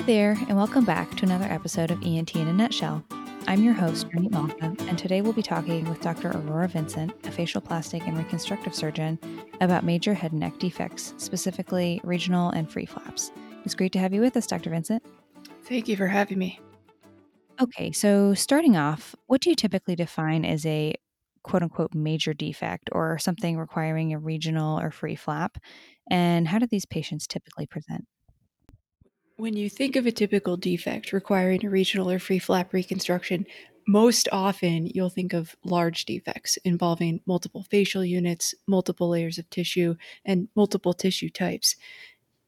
Hi there, and welcome back to another episode of ENT in a Nutshell. I'm your host, Ernit Malka, and today we'll be talking with Dr. Aurora Vincent, a facial plastic and reconstructive surgeon, about major head and neck defects, specifically regional and free flaps. It's great to have you with us, Dr. Vincent. Thank you for having me. Okay, so starting off, what do you typically define as a quote unquote major defect or something requiring a regional or free flap? And how do these patients typically present? When you think of a typical defect requiring a regional or free flap reconstruction, most often you'll think of large defects involving multiple facial units, multiple layers of tissue, and multiple tissue types.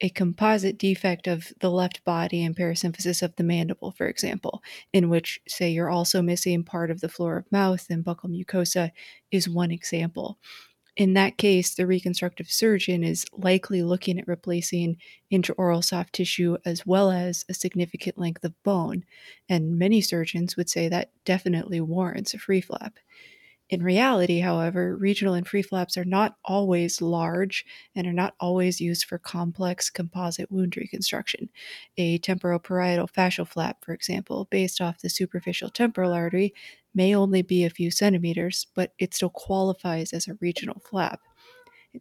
A composite defect of the left body and parasymphysis of the mandible, for example, in which, say, you're also missing part of the floor of mouth and buccal mucosa, is one example in that case, the reconstructive surgeon is likely looking at replacing intraoral soft tissue as well as a significant length of bone, and many surgeons would say that definitely warrants a free flap. In reality, however, regional and free flaps are not always large and are not always used for complex composite wound reconstruction. A temporoparietal fascial flap, for example, based off the superficial temporal artery, may only be a few centimeters, but it still qualifies as a regional flap.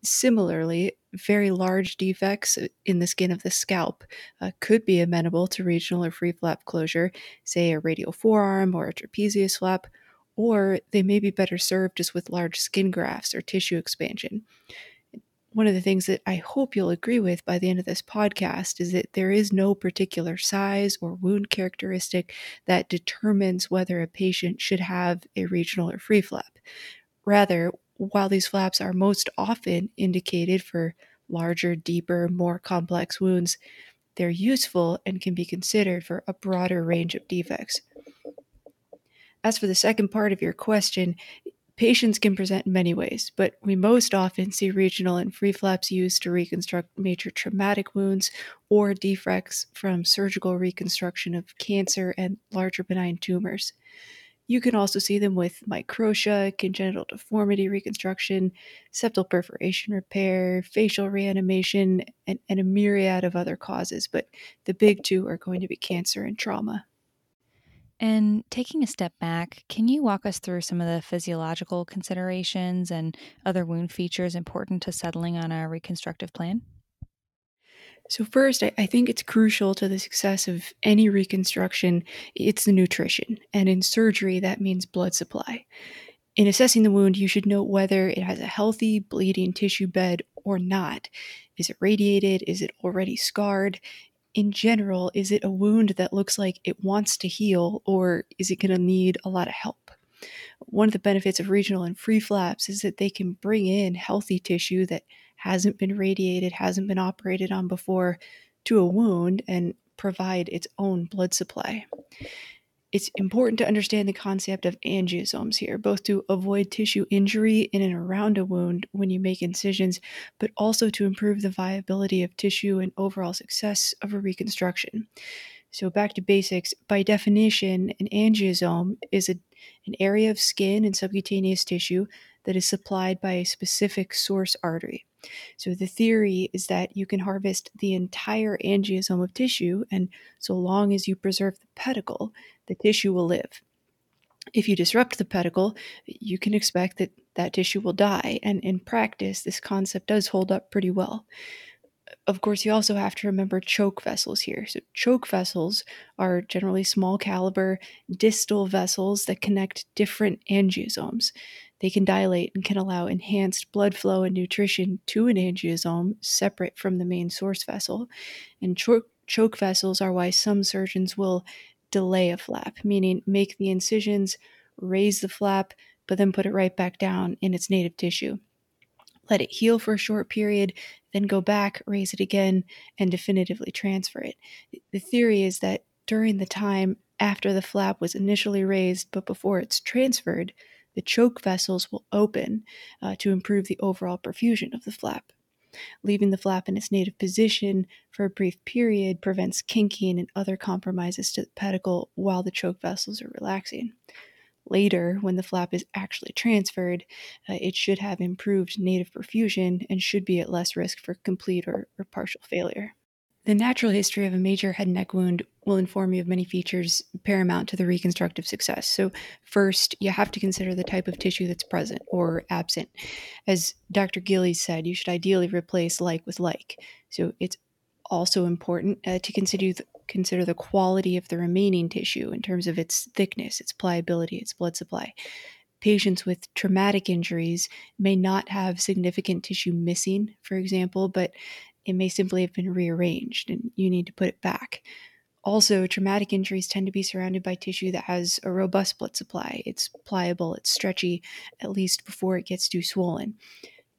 Similarly, very large defects in the skin of the scalp uh, could be amenable to regional or free flap closure, say a radial forearm or a trapezius flap, or they may be better served just with large skin grafts or tissue expansion. One of the things that I hope you'll agree with by the end of this podcast is that there is no particular size or wound characteristic that determines whether a patient should have a regional or free flap. Rather, while these flaps are most often indicated for larger, deeper, more complex wounds, they're useful and can be considered for a broader range of defects. As for the second part of your question, patients can present in many ways, but we most often see regional and free flaps used to reconstruct major traumatic wounds or defects from surgical reconstruction of cancer and larger benign tumors. You can also see them with microtia, congenital deformity reconstruction, septal perforation repair, facial reanimation, and, and a myriad of other causes, but the big two are going to be cancer and trauma. And taking a step back, can you walk us through some of the physiological considerations and other wound features important to settling on a reconstructive plan? So, first, I, think it's crucial to the success of any reconstruction, it's the nutrition. And in surgery, that means blood supply. In assessing the wound, you should note whether it has a healthy bleeding tissue bed or not. Is it radiated? Is it already scarred? In general, is it a wound that looks like it wants to heal, or is it going to need a lot of help? One of the benefits of regional and free flaps is that they can bring in healthy tissue that hasn't been radiated, hasn't been operated on before to a wound and provide its own blood supply it's important to understand the concept of angiosomes here, both to avoid tissue injury in and around a wound when you make incisions, but also to improve the viability of tissue and overall success of a reconstruction. So, back to basics. By definition, an angiosome is a, an area of skin and subcutaneous tissue that is supplied by a specific source artery. So the theory is that you can harvest the entire angiosome of tissue, and so long as you preserve the pedicle, the tissue will live. If you disrupt the pedicle, you can expect that that tissue will die, and in practice, this concept does hold up pretty well. Of course, you also have to remember choke vessels here. So, choke vessels are generally small caliber distal vessels that connect different angiosomes. They can dilate and can allow enhanced blood flow and nutrition to an angiosome separate from the main source vessel. And cho- choke vessels are why some surgeons will delay a flap, meaning make the incisions, raise the flap, but then put it right back down in its native tissue. Let it heal for a short period, then go back, raise it again, and definitively transfer it. The theory is that during the time after the flap was initially raised but before it's transferred, the choke vessels will open uh, to improve the overall perfusion of the flap. Leaving the flap in its native position for a brief period prevents kinking and other compromises to the pedicle while the choke vessels are relaxing. Later, when the flap is actually transferred, uh, it should have improved native perfusion and should be at less risk for complete or, or partial failure. The natural history of a major head and neck wound will inform you of many features paramount to the reconstructive success. So, first, you have to consider the type of tissue that's present or absent. As Dr. Gillies said, you should ideally replace like with like. So, it's also important uh, to consider the, consider the quality of the remaining tissue in terms of its thickness, its pliability, its blood supply. Patients with traumatic injuries may not have significant tissue missing, for example, but it may simply have been rearranged and you need to put it back. Also, traumatic injuries tend to be surrounded by tissue that has a robust blood supply. It's pliable, it's stretchy, at least before it gets too swollen.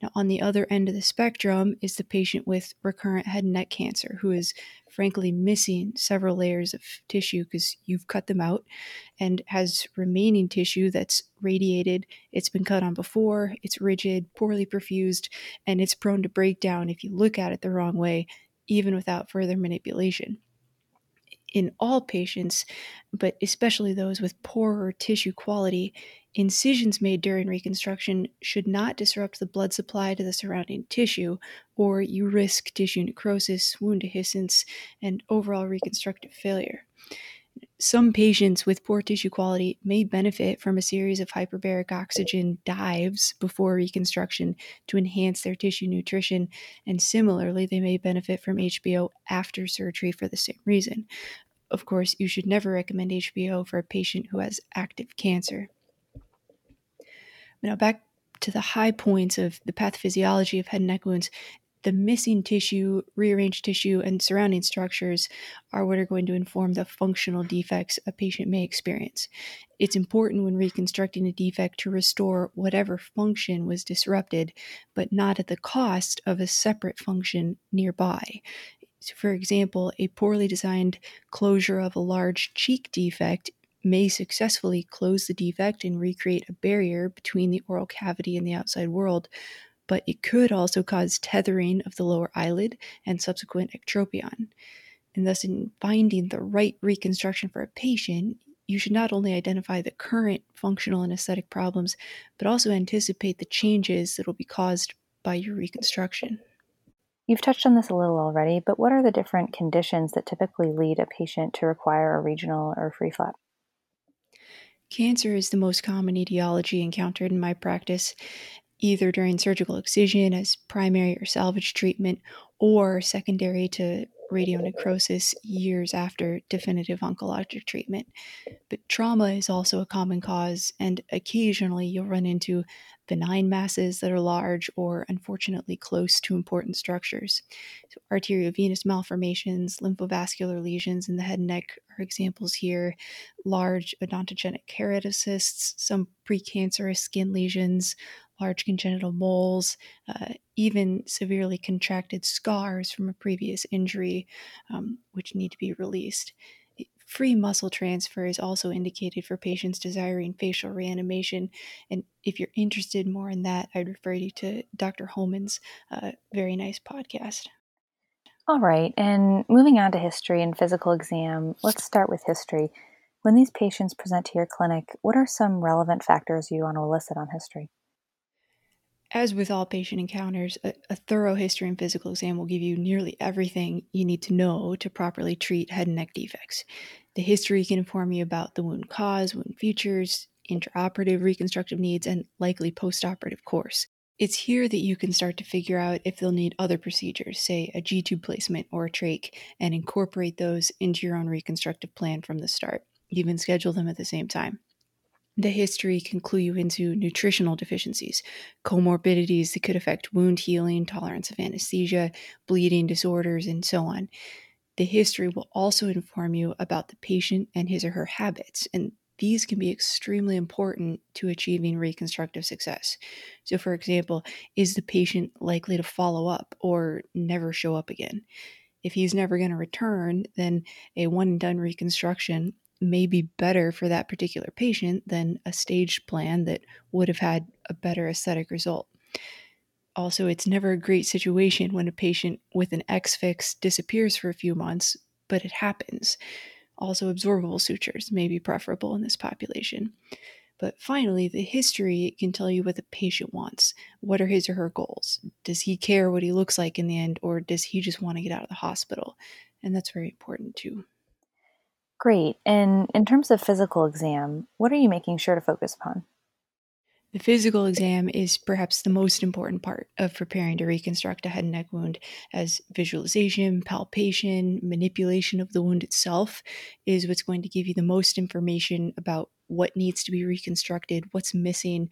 Now, on the other end of the spectrum is the patient with recurrent head and neck cancer who is frankly missing several layers of tissue because you've cut them out and has remaining tissue that's radiated. It's been cut on before, it's rigid, poorly perfused, and it's prone to break down if you look at it the wrong way, even without further manipulation in all patients, but especially those with poorer tissue quality, Incisions made during reconstruction should not disrupt the blood supply to the surrounding tissue, or you risk tissue necrosis, wound dehiscence, and overall reconstructive failure. Some patients with poor tissue quality may benefit from a series of hyperbaric oxygen dives before reconstruction to enhance their tissue nutrition, and similarly, they may benefit from HBO after surgery for the same reason. Of course, you should never recommend HBO for a patient who has active cancer. Now, back to the high points of the pathophysiology of head and neck wounds, the missing tissue, rearranged tissue, and surrounding structures are what are going to inform the functional defects a patient may experience. It's important when reconstructing a defect to restore whatever function was disrupted, but not at the cost of a separate function nearby. So for example, a poorly designed closure of a large cheek defect may successfully close the defect and recreate a barrier between the oral cavity and the outside world, but it could also cause tethering of the lower eyelid and subsequent ectropion. And thus, in finding the right reconstruction for a patient, you should not only identify the current functional and aesthetic problems, but also anticipate the changes that will be caused by your reconstruction. You've touched on this a little already, but what are the different conditions that typically lead a patient to require a regional or free flap? Cancer is the most common etiology encountered in my practice, either during surgical excision as primary or salvage treatment, or secondary to radionecrosis years after definitive oncologic treatment. But trauma is also a common cause, and occasionally you'll run into benign masses that are large or unfortunately close to important structures. So, arteriovenous malformations, lymphovascular lesions in the head and neck are examples here, large odontogenic keratocysts, some precancerous skin lesions, large congenital moles, uh, even severely contracted scars from a previous injury, um, which need to be released. Free muscle transfer is also indicated for patients desiring facial reanimation. And if you're interested more in that, I'd refer you to Dr. Holman's uh, very nice podcast. All right, and moving on to history and physical exam, let's start with history. When these patients present to your clinic, what are some relevant factors you want to elicit on history? As with all patient encounters, a, a, thorough history and physical exam will give you nearly everything you need to know to properly treat head and neck defects. The history can inform you about the wound cause, wound features, intraoperative reconstructive needs, and likely postoperative course. It's here that you can start to figure out if they'll need other procedures, say a G tube placement or a trach, and incorporate those into your own reconstructive plan from the start. Even schedule them at the same time. The history can clue you into nutritional deficiencies, comorbidities that could affect wound healing, tolerance of anesthesia, bleeding disorders, and so on. The history will also inform you about the patient and his or her habits, and these can be extremely important to achieving reconstructive success. So, for example, is the patient likely to follow up or never show up again? If he's never going to return, then a one and done reconstruction may be better for that particular patient than a staged plan that would have had a better aesthetic result. Also, it's never a great situation when a patient with an X fix disappears for a few months, but it happens. Also, absorbable sutures may be preferable in this population. But finally, the history can tell you what the patient wants. What are his or her goals? Does he care what he looks like in the end, or does he just want to get out of the hospital? And that's very important too. Great. And in terms of physical exam, what are you making sure to focus upon? The physical exam is perhaps the most important part of preparing to reconstruct a head and neck wound, as visualization, palpation, manipulation of the wound itself is what's going to give you the most information about what needs to be reconstructed, what's missing,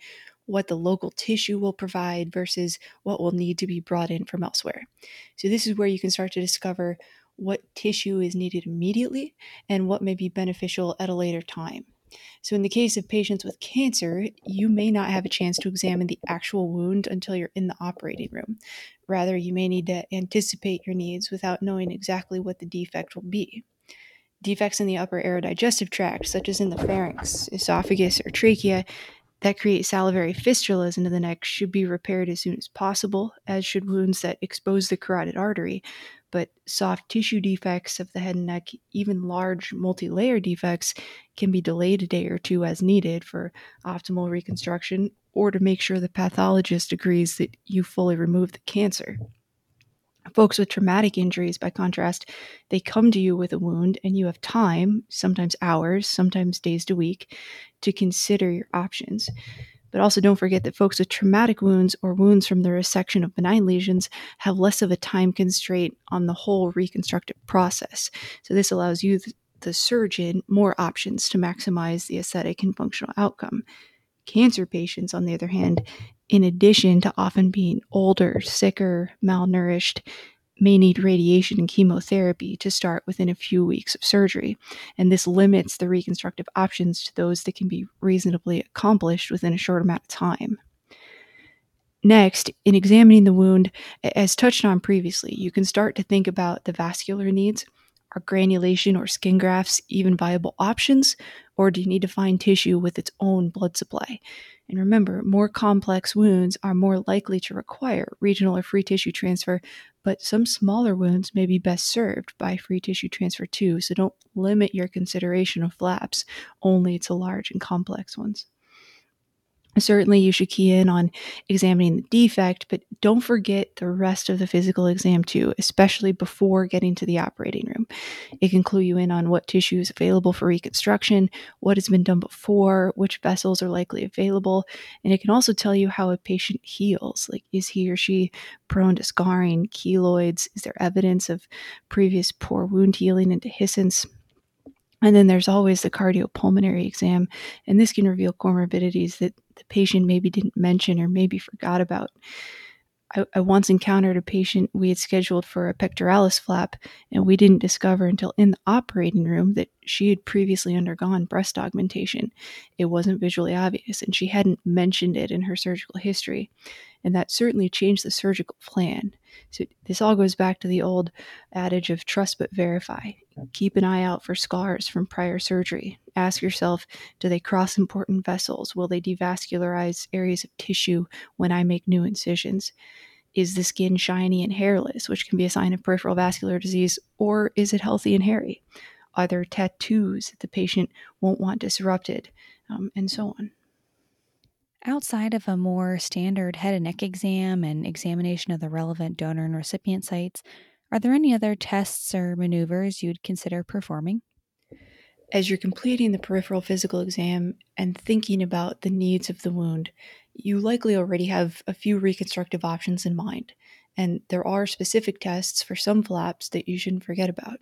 what the local tissue will provide versus what will need to be brought in from elsewhere. So, this is where you can start to discover what tissue is needed immediately and what may be beneficial at a later time. So, in the case of patients with cancer, you may not have a chance to examine the actual wound until you're in the operating room. Rather, you may need to anticipate your needs without knowing exactly what the defect will be. Defects in the upper aerodigestive tract, such as in the pharynx, esophagus, or trachea, that create salivary fistulas into the neck should be repaired as soon as possible, as should wounds that expose the carotid artery, but soft tissue defects of the head and neck, even large multi layer defects, can be delayed a day or two as needed for optimal reconstruction or to make sure the pathologist agrees that you fully remove the cancer. Folks with traumatic injuries, by contrast, they come to you with a wound and you have time, sometimes hours, sometimes days to week, to consider your options. But also don't forget that folks with traumatic wounds or wounds from the resection of benign lesions have less of a time constraint on the whole reconstructive process. So this allows you, the surgeon, more options to maximize the aesthetic and functional outcome. Cancer patients, on the other hand, in addition to often being older, sicker, malnourished, may need radiation and chemotherapy to start within a few weeks of surgery, and this limits the reconstructive options to those that can be reasonably accomplished within a short amount of time. Next, in examining the wound, as touched on previously, you can start to think about the vascular needs. Are granulation or skin grafts even viable options, or do you need to find tissue with its own blood supply? And remember, more complex wounds are more likely to require regional or free tissue transfer, but some smaller wounds may be best served by free tissue transfer too. So don't limit your consideration of flaps only to large and complex ones. Certainly, you should key in on examining the defect, but don't forget the rest of the physical exam too, especially before getting to the operating room. It can clue you in on what tissue is available for reconstruction, what has been done before, which vessels are likely available, and it can also tell you how a patient heals. Like, is he or she prone to scarring, keloids? Is there evidence of previous poor wound healing and dehiscence? And then there's always the cardiopulmonary exam, and this can reveal comorbidities that the patient maybe didn't mention or maybe forgot about. I, I, once encountered a patient we had scheduled for a pectoralis flap, and we didn't discover until in the operating room that she had previously undergone breast augmentation. It wasn't visually obvious, and she hadn't mentioned it in her surgical history and that certainly changed the surgical plan. So this all goes back to the old adage of trust but verify. Keep an eye out for scars from prior surgery. Ask yourself, do they cross important vessels? Will they devascularize areas of tissue when I make new incisions? Is the skin shiny and hairless, which can be a sign of peripheral vascular disease, or is it healthy and hairy? Are there tattoos that the patient won't want disrupted? Um, and so on. Outside of a more standard head and neck exam and examination of the relevant donor and recipient sites, are there any other tests or maneuvers you'd consider performing? As you're completing the peripheral physical exam and thinking about the needs of the wound, you likely already have a few reconstructive options in mind, and there are specific tests for some flaps that you shouldn't forget about.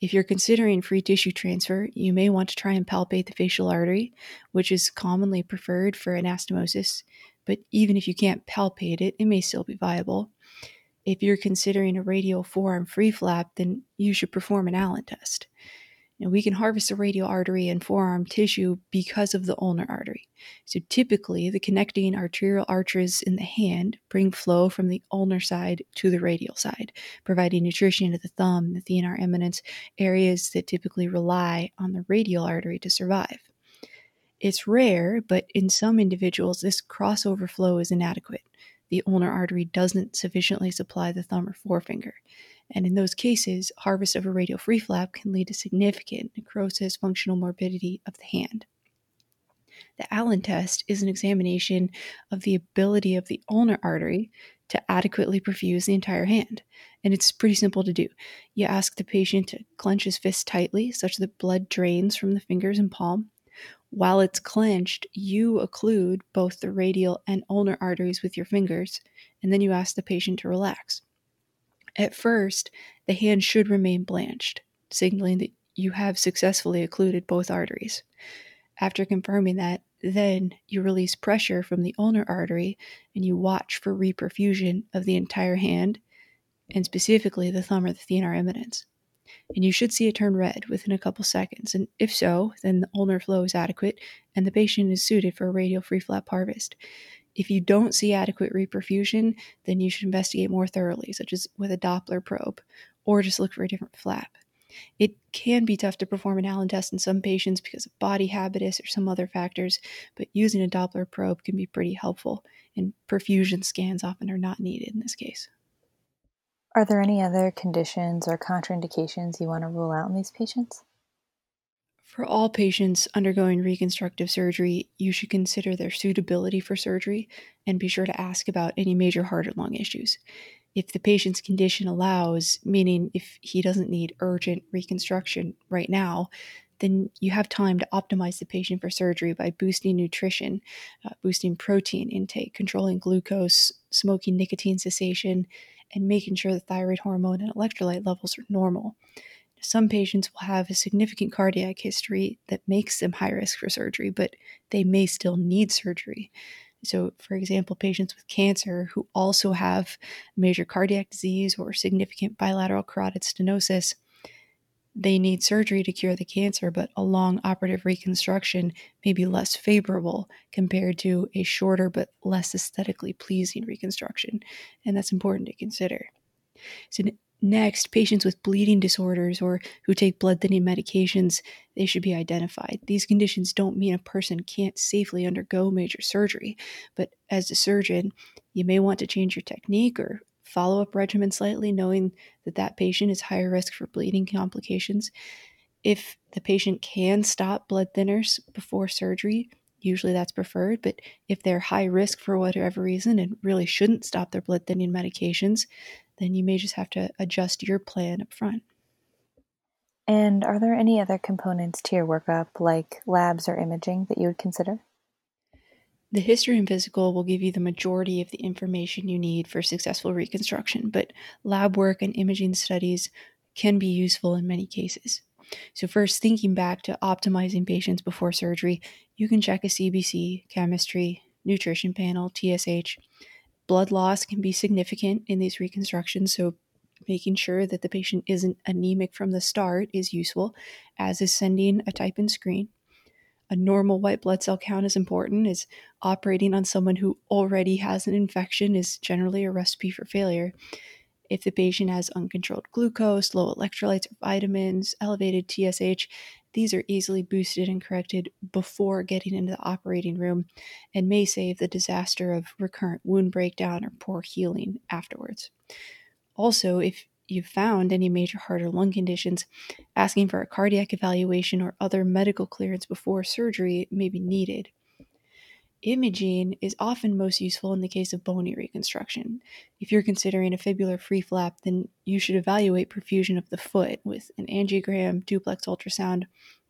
If you're considering free tissue transfer, you may want to try and palpate the facial artery, which is commonly preferred for anastomosis, but even if you can't palpate it, it may still be viable. If you're considering a radial forearm free flap, then you should perform an Allen test. Now, we can harvest the radial artery and forearm tissue because of the ulnar artery. So, typically, the connecting arterial arches in the hand bring flow from the ulnar side to the radial side, providing nutrition to the thumb, the thenar eminence, areas that typically rely on the radial artery to survive. It's rare, but in some individuals, this crossover flow is inadequate. The ulnar artery doesn't sufficiently supply the thumb or forefinger. And in those cases, harvest of a radial free flap can lead to significant necrosis, functional morbidity of the hand. The Allen test is an examination of the ability of the ulnar artery to adequately perfuse the entire hand. And it's pretty simple to do. You ask the patient to clench his fist tightly such that blood drains from the fingers and palm. While it's clenched, you occlude both the radial and ulnar arteries with your fingers, and then you ask the patient to relax. At first, the hand should remain blanched, signaling that you have successfully occluded both arteries. After confirming that, then you release pressure from the ulnar artery and you watch for reperfusion of the entire hand and specifically the thumb or the thenar eminence. And you should see it turn red within a couple seconds. And if so, then the ulnar flow is adequate and the patient is suited for a radial free flap harvest. If you don't see adequate reperfusion, then you should investigate more thoroughly, such as with a Doppler probe, or just look for a different flap. It can be tough to perform an Allen test in some patients because of body habitus or some other factors, but using a Doppler probe can be pretty helpful, and perfusion scans often are not needed in this case. Are there any other conditions or contraindications you want to rule out in these patients? For all patients undergoing reconstructive surgery, you should consider their suitability for surgery and be sure to ask about any major heart or lung issues if the patient's condition allows, meaning if he doesn't need urgent reconstruction right now, then you have time to optimize the patient for surgery by boosting nutrition, uh, boosting protein intake, controlling glucose, smoking nicotine cessation, and making sure the thyroid hormone and electrolyte levels are normal. Some patients will have a significant cardiac history that makes them high risk for surgery, but they may still need surgery. So, for example, patients with cancer who also have major cardiac disease or significant bilateral carotid stenosis, they need surgery to cure the cancer, but a long operative reconstruction may be less favorable compared to a shorter but less aesthetically pleasing reconstruction. And that's important to consider. So, Next, patients with bleeding disorders or who take blood thinning medications, they should be identified. These conditions don't mean a person can't safely undergo major surgery, but as a surgeon, you may want to change your technique or follow up regimen slightly, knowing that that patient is higher risk for bleeding complications. If the patient can stop blood thinners before surgery, usually that's preferred, but if they're high risk for whatever reason and really shouldn't stop their blood thinning medications, then you may just have to adjust your plan up front. And are there any other components to your workup, like labs or imaging, that you would consider? The history and physical will give you the majority of the information you need for successful reconstruction, but lab work and imaging studies can be useful in many cases. So, first, thinking back to optimizing patients before surgery, you can check a CBC, chemistry, nutrition panel, TSH, Blood loss can be significant in these reconstructions, so making sure that the patient isn't anemic from the start is useful, as is sending a type in screen. A normal white blood cell count is important, as operating on someone who already has an infection is generally a recipe for failure. If the patient has uncontrolled glucose, low electrolytes or vitamins, elevated TSH, these are easily boosted and corrected before getting into the operating room and may save the disaster of recurrent wound breakdown or poor healing afterwards. Also, if you've found any major heart or lung conditions, asking for a cardiac evaluation or other medical clearance before surgery may be needed. Imaging is often most useful in the case of bony reconstruction. If you're considering a fibular free flap, then you should evaluate perfusion of the foot with an angiogram, duplex ultrasound,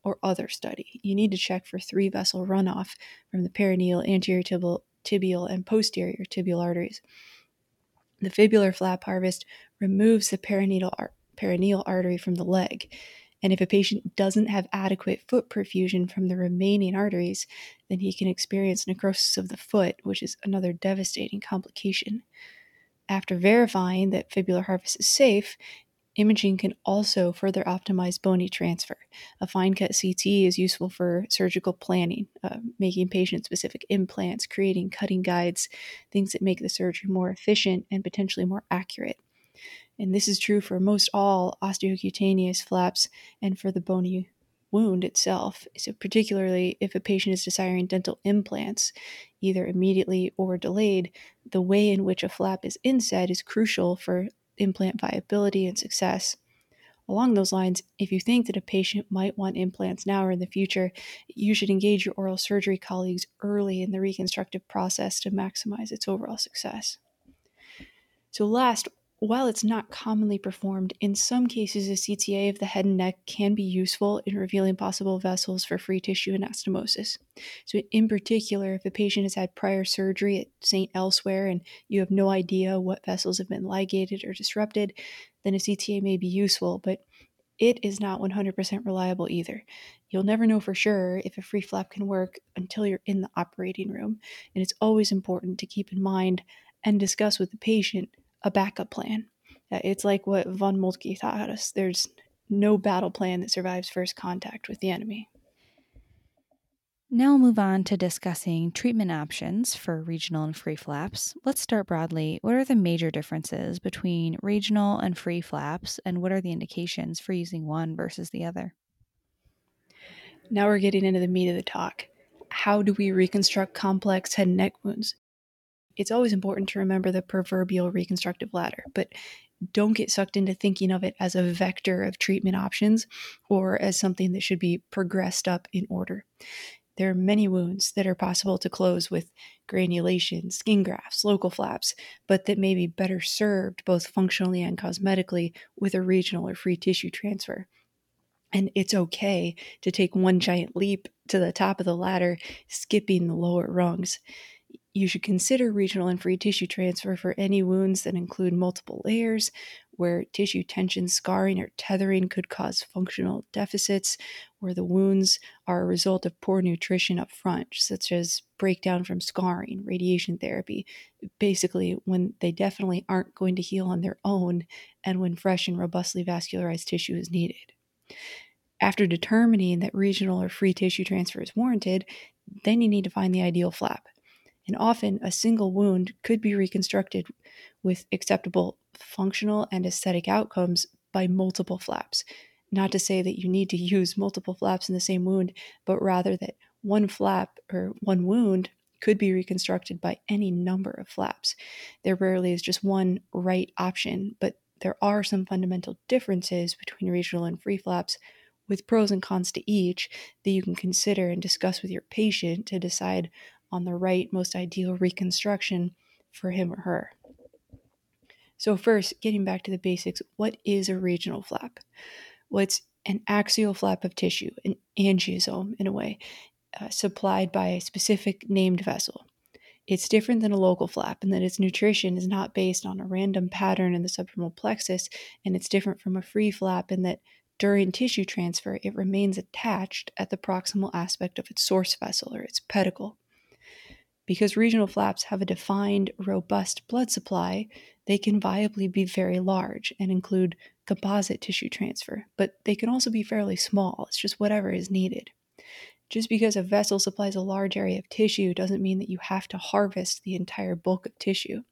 or other study. You need to check for three vessel runoff from the peroneal, anterior tibial, tibial and posterior tibial arteries. The fibular flap harvest removes the peroneal, peroneal artery from the leg. And if a patient doesn't have adequate foot perfusion from the remaining arteries, then he can experience necrosis of the foot, which is another devastating complication. After verifying that fibular harvest is safe, imaging can also further optimize bony transfer. A fine cut CT is useful for surgical planning, uh, making patient specific implants, creating cutting guides, things that make the surgery more efficient and potentially more accurate and this is true for most all osteocutaneous flaps and for the bony wound itself. So, particularly if a patient is desiring dental implants, either immediately or delayed, the way in which a flap is inset is crucial for implant viability and success. Along those lines, if you think that a patient might want implants now or in the future, you should engage your oral surgery colleagues early in the reconstructive process to maximize its overall success. So, last, while it's not commonly performed, in some cases a CTA of the head and neck can be useful in revealing possible vessels for free tissue anastomosis. So, in particular, if a patient has had prior surgery at St. Elsewhere and you have no idea what vessels have been ligated or disrupted, then a CTA may be useful, but it is not 100% reliable either. You'll never know for sure if a free flap can work until you're in the operating room, and it's always important to keep in mind and discuss with the patient a backup plan. Uh, it's like what von Moltke taught us there's no battle plan that survives first contact with the enemy. Now we'll move on to discussing treatment options for regional and free flaps. Let's start broadly. What are the major differences between regional and free flaps, and what are the indications for using one versus the other? Now we're getting into the meat of the talk. How do we reconstruct complex head and neck wounds? It's always important to remember the proverbial reconstructive ladder, but don't get sucked into thinking of it as a vector of treatment options or as something that should be progressed up in order. There are many wounds that are possible to close with granulation, skin grafts, local flaps, but that may be better served both functionally and cosmetically with a regional or free tissue transfer. And it's okay to take one giant leap to the top of the ladder, skipping the lower rungs. You should consider regional and free tissue transfer for any wounds that include multiple layers, where tissue tension, scarring, or tethering could cause functional deficits, where the wounds are a result of poor nutrition up front, such as breakdown from scarring, radiation therapy, basically, when they definitely aren't going to heal on their own, and when fresh and robustly vascularized tissue is needed. After determining that regional or free tissue transfer is warranted, then you need to find the ideal flap and often a single wound could be reconstructed with acceptable functional and aesthetic outcomes by multiple flaps. Not to say that you need to use multiple flaps in the same wound, but rather that one flap or one wound could be reconstructed by any number of flaps. There rarely is just one right option, but there are some fundamental differences between regional and free flaps with pros and cons to each that you can consider and discuss with your patient to decide on the right, most ideal reconstruction for him or her. So, first, getting back to the basics, what is a regional flap? Well, it's an axial flap of tissue, an angiosome in a way, uh, supplied by a specific named vessel. It's different than a local flap in that its nutrition is not based on a random pattern in the subdermal plexus, and it's different from a free flap in that during tissue transfer, it remains attached at the proximal aspect of its source vessel or its pedicle. Because regional flaps have a defined, robust blood supply, they can viably be very large and include composite tissue transfer, but they can also be fairly small. It's just whatever is needed. Just because a vessel supplies a large area of tissue doesn't mean that you have to harvest the entire bulk of tissue.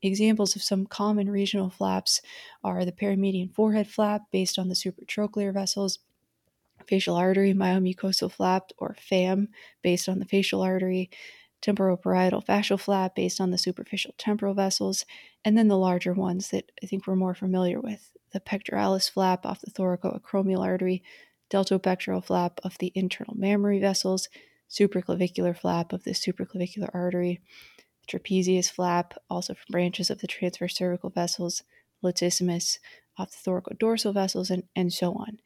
Examples of some common regional flaps are the paramedian forehead flap based on the supratrochlear vessels, facial artery myomucosal flap or FAM based on the facial artery, temporoparietal fascial flap based on the superficial temporal vessels, and then the larger ones that I think we're more familiar with the pectoralis flap off the thoracoacromial artery, deltopectoral flap of the internal mammary vessels, supraclavicular flap of the supraclavicular artery, trapezius flap, also from branches of the transverse cervical vessels, latissimus off the thoracodorsal vessels, and, and so on.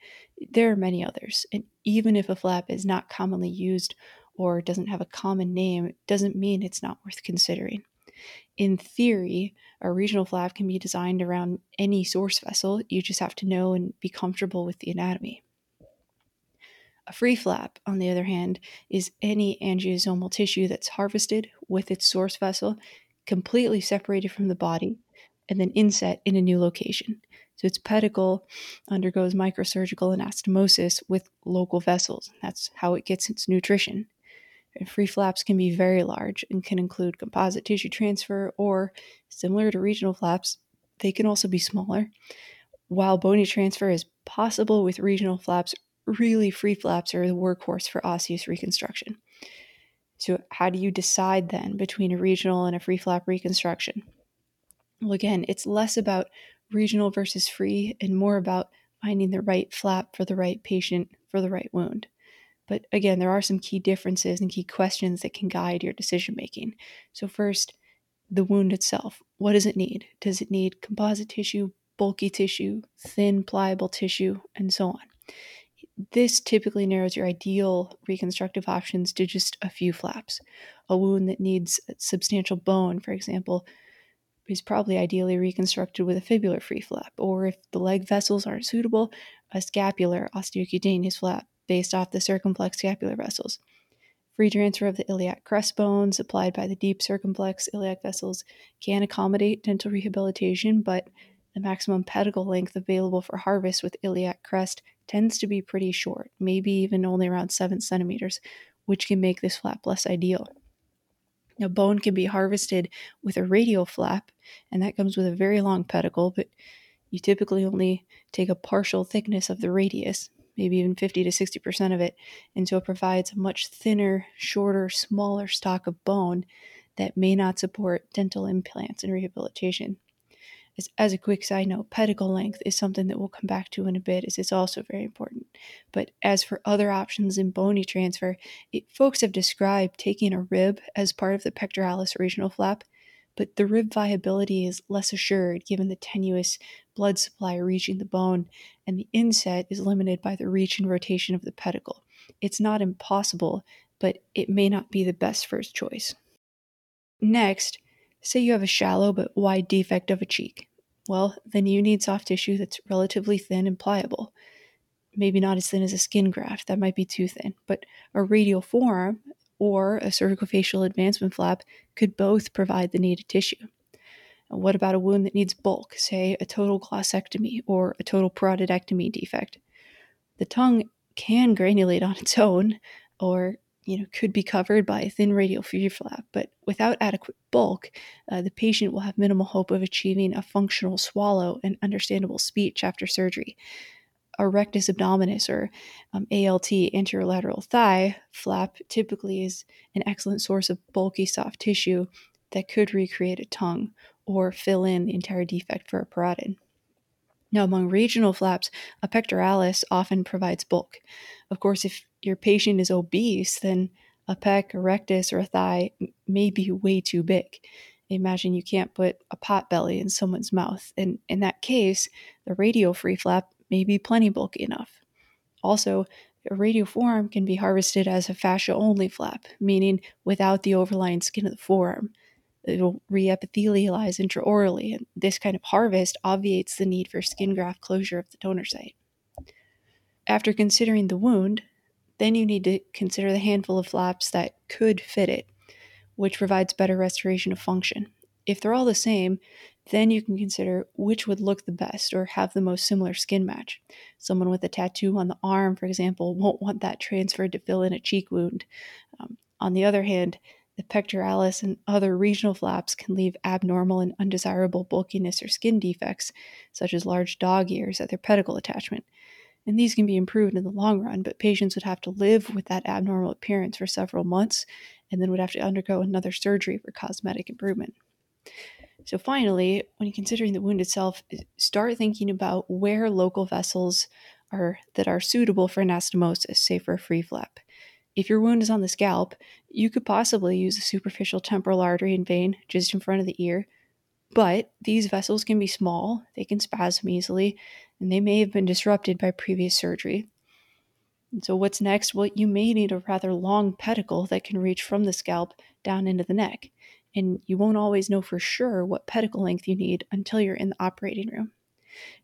There are many others, and even if a flap is not commonly used or doesn't have a common name doesn't mean it's not worth considering. In theory, a regional flap can be designed around any source vessel. You just have to know and be comfortable with the anatomy. A free flap, on the other hand, is any angiosomal tissue that's harvested with its source vessel, completely separated from the body, and then inset in a new location. So its pedicle undergoes microsurgical anastomosis with local vessels. That's how it gets its nutrition. Free flaps can be very large and can include composite tissue transfer, or similar to regional flaps, they can also be smaller. While bony transfer is possible with regional flaps, really free flaps are the workhorse for osseous reconstruction. So, how do you decide then between a regional and a free flap reconstruction? Well, again, it's less about regional versus free and more about finding the right flap for the right patient for the right wound. But again, there are some key differences and key questions that can guide your decision making. So, first, the wound itself. What does it need? Does it need composite tissue, bulky tissue, thin, pliable tissue, and so on? This typically narrows your ideal reconstructive options to just a few flaps. A wound that needs substantial bone, for example, is probably ideally reconstructed with a fibular free flap, or if the leg vessels aren't suitable, a scapular osteocutaneous flap based off the circumflex scapular vessels. Free transfer of the iliac crest bone supplied by the deep circumflex iliac vessels can accommodate dental rehabilitation, but the maximum pedicle length available for harvest with iliac crest tends to be pretty short, maybe even only around 7 centimeters, which can make this flap less ideal. Now, bone can be harvested with a radial flap, and that comes with a very long pedicle, but you typically only take a partial thickness of the radius, maybe even 50 to 60% of it, and so it provides a much thinner, shorter, smaller stock of bone that may not support dental implants and rehabilitation. As, as a quick side note, pedicle length is something that we'll come back to in a bit, as it's also very important. But as for other options in bony transfer, it, folks have described taking a rib as part of the pectoralis regional flap, but the rib viability is less assured given the tenuous blood supply reaching the bone, and the inset is limited by the reach and rotation of the pedicle. It's not impossible, but it may not be the best first choice. Next, say you have a shallow but wide defect of a cheek well, then you need soft tissue that's relatively thin and pliable. Maybe not as thin as a skin graft, that might be too thin, but a radial forearm or a cervicofacial advancement flap could both provide the needed tissue. What about a wound that needs bulk, say a total glossectomy or a total parotidectomy defect? The tongue can granulate on its own, or you know, could be covered by a thin radial free flap, but without adequate bulk, uh, the patient will have minimal hope of achieving a functional swallow and understandable speech after surgery. A rectus abdominis or um, ALT anterolateral thigh flap typically is an excellent source of bulky soft tissue that could recreate a tongue or fill in the entire defect for a parotid. Now, among regional flaps, a pectoralis often provides bulk. Of course, if your patient is obese, then a pec, a rectus, or a thigh may be way too big. Imagine you can't put a pot belly in someone's mouth. And in that case, the radial free flap may be plenty bulky enough. Also, a radial forearm can be harvested as a fascia only flap, meaning without the overlying skin of the forearm. It'll reepithelialize intraorally, and this kind of harvest obviates the need for skin graft closure of the donor site. After considering the wound, then you need to consider the handful of flaps that could fit it, which provides better restoration of function. If they're all the same, then you can consider which would look the best or have the most similar skin match. Someone with a tattoo on the arm, for example, won't want that transferred to fill in a cheek wound. Um, on the other hand, the pectoralis and other regional flaps can leave abnormal and undesirable bulkiness or skin defects, such as large dog ears at their pedicle attachment and these can be improved in the long run, but patients would have to live with that abnormal appearance for several months and then would have to undergo another surgery for cosmetic improvement. So, finally, when considering the wound itself, start thinking about where local vessels are that are suitable for anastomosis, say for a free flap. If your wound is on the scalp, you could possibly use a superficial temporal artery and vein just in front of the ear but these vessels can be small, they can spasm easily, and they may have been disrupted by previous surgery. And so, what's next? Well, you may need a rather long pedicle that can reach from the scalp down into the neck. And you won't always know for sure what pedicle length you need until you're in the operating room.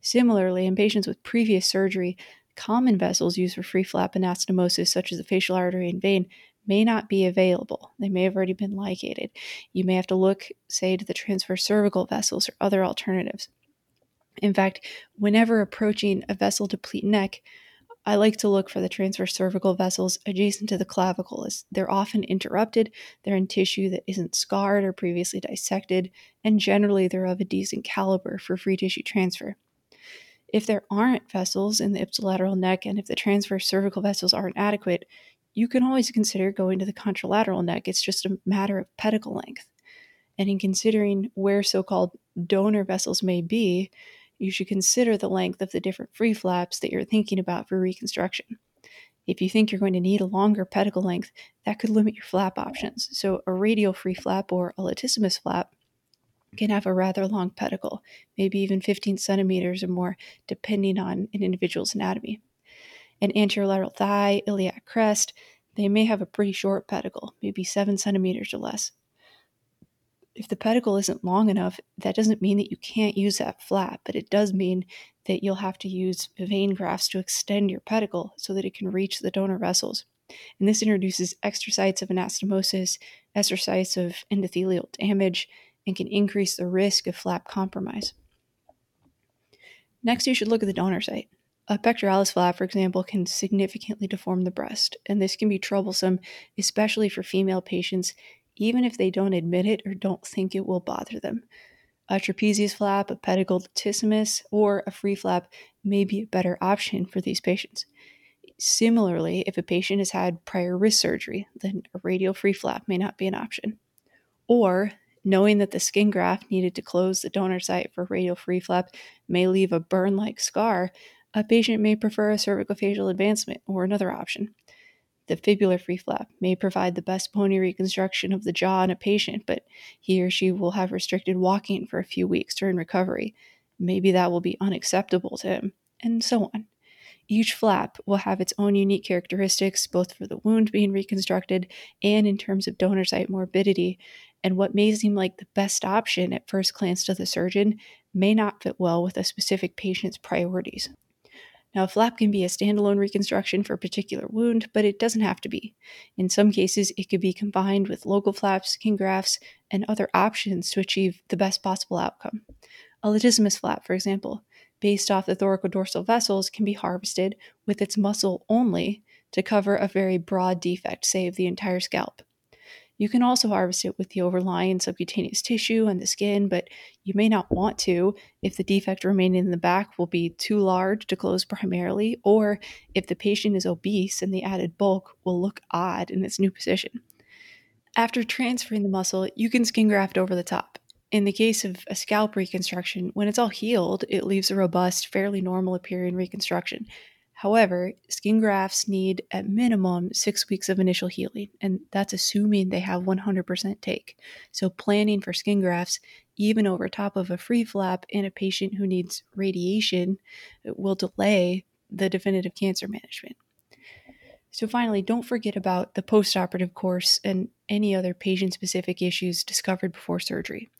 Similarly, in patients with previous surgery, common vessels used for free flap anastomosis, such as the facial artery and vein, may not be available. They may have already been ligated. You may have to look, say, to the transverse cervical vessels or other alternatives. In fact, whenever approaching a vessel deplete neck, I like to look for the transverse cervical vessels adjacent to the clavicle as they're often interrupted, they're in tissue that isn't scarred or previously dissected, and generally they're of a decent caliber for free tissue transfer. If there aren't vessels in the ipsilateral neck and if the transverse cervical vessels aren't adequate, you can always consider going to the contralateral neck. It's just a matter of pedicle length. And in considering where so called donor vessels may be, you should consider the length of the different free flaps that you're thinking about for reconstruction. If you think you're going to need a longer pedicle length, that could limit your flap options. So, a radial free flap or a latissimus flap can have a rather long pedicle, maybe even 15 centimeters or more, depending on an individual's anatomy. An anterolateral thigh, iliac crest, they may have a pretty short pedicle, maybe 7 centimeters or less. If the pedicle isn't long enough, that doesn't mean that you can't use that flap, but it does mean that you'll have to use vein grafts to extend your pedicle so that it can reach the donor vessels. And this introduces extra sites of anastomosis, extra sites of endothelial damage, and can increase the risk of flap compromise. Next, you should look at the donor site. A pectoralis flap, for example, can significantly deform the breast, and this can be troublesome, especially for female patients, even if they don't admit it or don't think it will bother them. A trapezius flap, a pedicled latissimus, or a free flap may be a better option for these patients. Similarly, if a patient has had prior wrist surgery, then a radial free flap may not be an option. Or knowing that the skin graft needed to close the donor site for radial free flap may leave a burn like scar, a patient may prefer a cervicofacial advancement or another option. The fibular free flap may provide the best pony reconstruction of the jaw in a patient, but he or she will have restricted walking for a few weeks during recovery. Maybe that will be unacceptable to him, and so on. Each flap will have its own unique characteristics, both for the wound being reconstructed and in terms of donor site morbidity. And what may seem like the best option at first glance to the surgeon may not fit well with a specific patient's priorities. Now, a flap can be a standalone reconstruction for a particular wound, but it doesn't have to be. In some cases, it could be combined with local flaps, skin grafts, and other options to achieve the best possible outcome. A latissimus flap, for example, based off the thoracodorsal vessels, can be harvested with its muscle only to cover a very broad defect, say of the entire scalp. You can also harvest it with the overlying subcutaneous tissue and the skin, but you may not want to if the defect remaining in the back will be too large to close primarily, or if the patient is obese and the added bulk will look odd in its new position. After transferring the muscle, you can skin graft over the top. In the case of a scalp reconstruction, when it's all healed, it leaves a robust, fairly normal appearing reconstruction. However, skin grafts need at minimum six weeks of initial healing, and that's assuming they have 100% take. So, planning for skin grafts, even over top of a free flap in a patient who needs radiation, will delay the definitive cancer management. So, finally, don't forget about the postoperative course and any other patient specific issues discovered before surgery.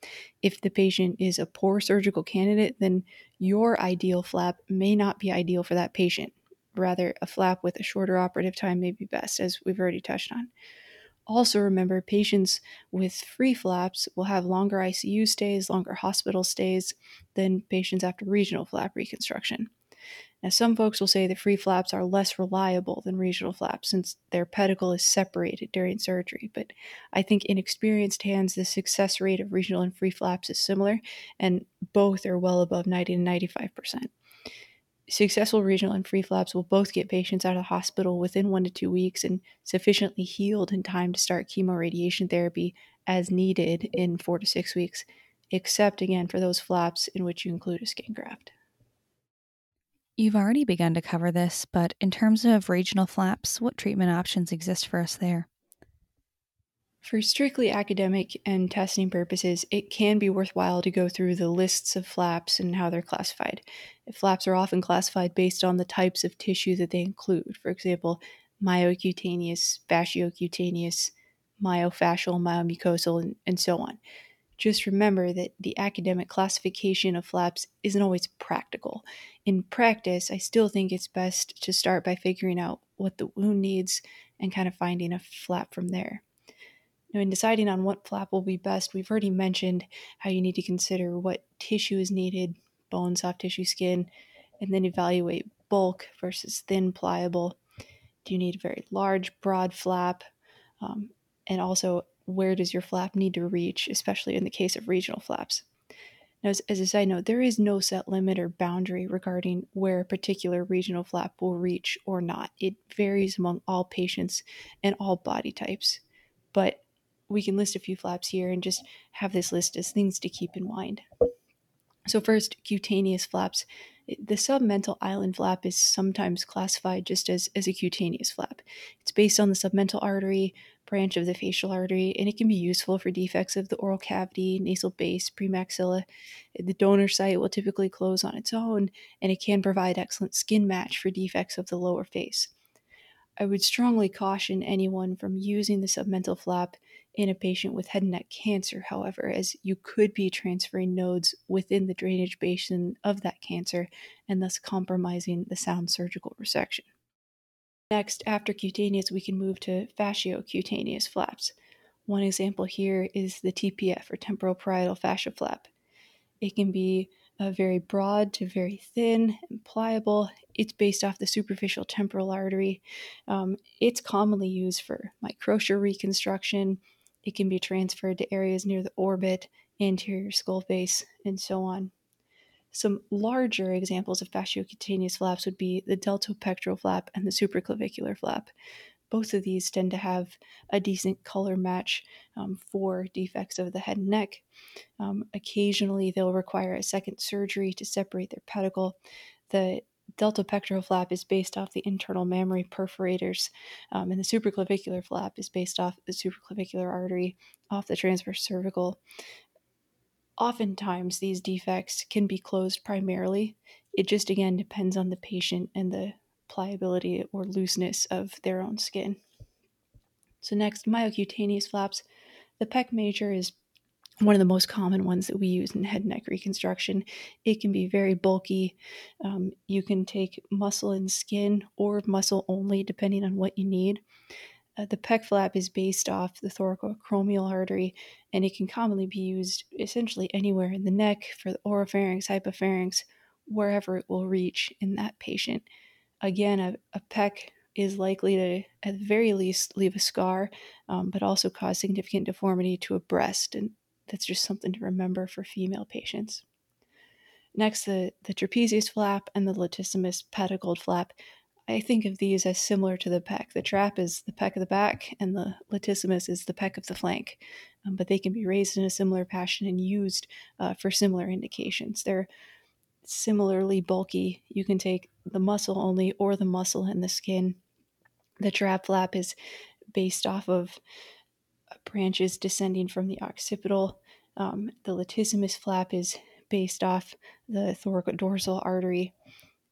If the patient is a poor surgical candidate, then your ideal flap may not be ideal for that patient rather a flap with a shorter operative time may be best, as we've already touched on. Also, remember patients with free flaps will have longer ICU stays, longer hospital stays than patients after regional flap reconstruction. Now, some folks will say the free flaps are less reliable than regional flaps since their pedicle is separated during surgery, but I think in experienced hands, the success rate of regional and free flaps is similar, and both are well above 90 to 95%. Successful regional and free flaps will both get patients out of the hospital within one to two weeks and sufficiently healed in time to start chemoradiation therapy as needed in four to six weeks, except again for those flaps in which you include a skin graft. You've already begun to cover this, but in terms of regional flaps, what treatment options exist for us there? For strictly academic and testing purposes, it can be worthwhile to go through the lists of flaps and how they're classified. Flaps are often classified based on the types of tissue that they include. For example, myocutaneous, fasciocutaneous, myofascial, myomucosal, and, and so on. Just remember that the academic classification of flaps isn't always practical. In practice, I still think it's best to start by figuring out what the wound needs and kind of finding a flap from there. Now, in deciding on what flap will be best, we've already mentioned how you need to consider what tissue is needed bone, soft tissue, skin, and then evaluate bulk versus thin, pliable. Do you need a very large, broad flap? Um, and also, where does your flap need to reach, especially in the case of regional flaps? Now, as, as, a side note, there is no set limit or boundary regarding where a particular regional flap will reach or not. It varies among all patients and all body types. But we can list a few flaps here and just have this list as things to keep in mind. So first, cutaneous flaps. The submental island flap is sometimes classified just as, as a cutaneous flap. It's based on the submental artery, branch of the facial artery, and it can be useful for defects of the oral cavity, nasal base, premaxilla. The donor site will typically close on its own, and it can provide excellent skin match for defects of the lower face. I would strongly caution anyone from using the submental flap in a patient with head and neck cancer, however, as you could be transferring nodes within the drainage basin of that cancer and thus compromising the sound surgical resection. Next, after cutaneous, we can move to fasciocutaneous flaps. One example here is the TPF or temporal parietal fascia flap. It can be uh, very broad to very thin and pliable. It's based off the superficial temporal artery. Um, it's commonly used for microtia reconstruction. It can be transferred to areas near the orbit, anterior skull base, and so on. Some larger examples of fasciocutaneous flaps would be the deltopectoral flap and the supraclavicular flap. Both of these tend to have a decent color match um, for defects of the head and neck. Um, occasionally, they'll require a second surgery to separate their pedicle. The deltopectoral flap is based off the internal mammary perforators, um, and the supraclavicular flap is based off the supraclavicular artery off the transverse cervical. Oftentimes, these defects can be closed primarily. It just again depends on the patient and the pliability or looseness of their own skin. So, next, myocutaneous flaps. The pec major is one of the most common ones that we use in head and neck reconstruction. It can be very bulky. Um, you can take muscle and skin or muscle only, depending on what you need. Uh, the pec flap is based off the thoracoacromial artery, and it can commonly be used essentially anywhere in the neck for the oropharynx, hypopharynx, wherever it will reach in that patient. Again, a, a pec is likely to, at the very least, leave a scar, um, but also cause significant deformity to a breast. And that's just something to remember for female patients. Next, the, the trapezius flap and the latissimus pedicled flap I think of these as similar to the pec. The trap is the pec of the back, and the latissimus is the pec of the flank. Um, but they can be raised in a similar fashion and used uh, for similar indications. They're similarly bulky. You can take the muscle only or the muscle and the skin. The trap flap is based off of branches descending from the occipital. Um, the latissimus flap is based off the thoracodorsal artery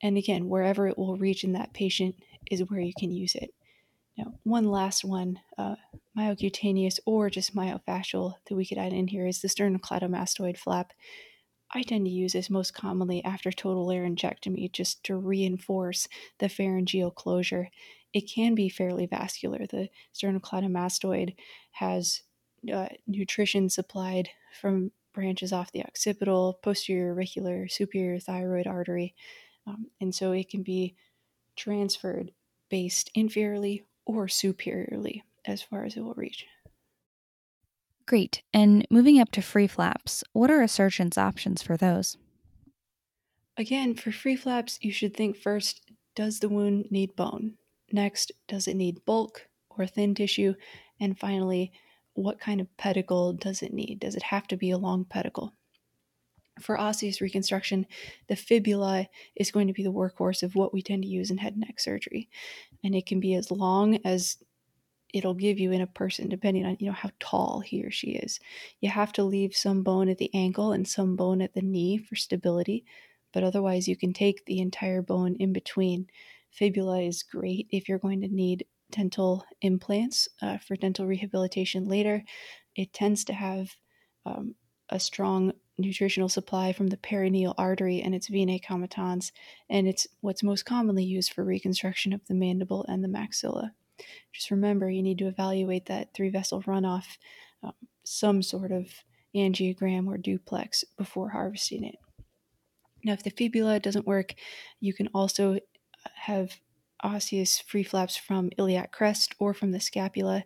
and again, wherever it will reach in that patient is where you can use it. Now, one last one, uh, myocutaneous or just myofascial that we could add in here is the sternocleidomastoid flap. I tend to use this most commonly after total laryngectomy just to reinforce the pharyngeal closure. It can be fairly vascular. The sternocleidomastoid has uh, nutrition supplied from branches off the occipital, posterior auricular, superior thyroid artery. Um, and so it can be transferred based inferiorly or superiorly as far as it will reach. Great. And moving up to free flaps, what are a surgeon's options for those? Again, for free flaps, you should think first does the wound need bone? Next, does it need bulk or thin tissue? And finally, what kind of pedicle does it need? Does it have to be a long pedicle? for osseous reconstruction, the fibula is going to be the workhorse of what we tend to use in head and neck surgery. And it can be as long as it'll give you in a person depending on you know how tall he or she is you have to leave some bone at the ankle and some bone at the knee for stability but otherwise you can take the entire bone in between fibula is great if you're going to need dental implants uh, for dental rehabilitation later it tends to have um, a strong nutritional supply from the peroneal artery and its venae comitans, and it's what's most commonly used for reconstruction of the mandible and the maxilla. Just remember, you need to evaluate that three vessel runoff, um, some sort of angiogram or duplex before harvesting it. Now, if the fibula doesn't work, you can also have osseous free flaps from iliac crest or from the scapula.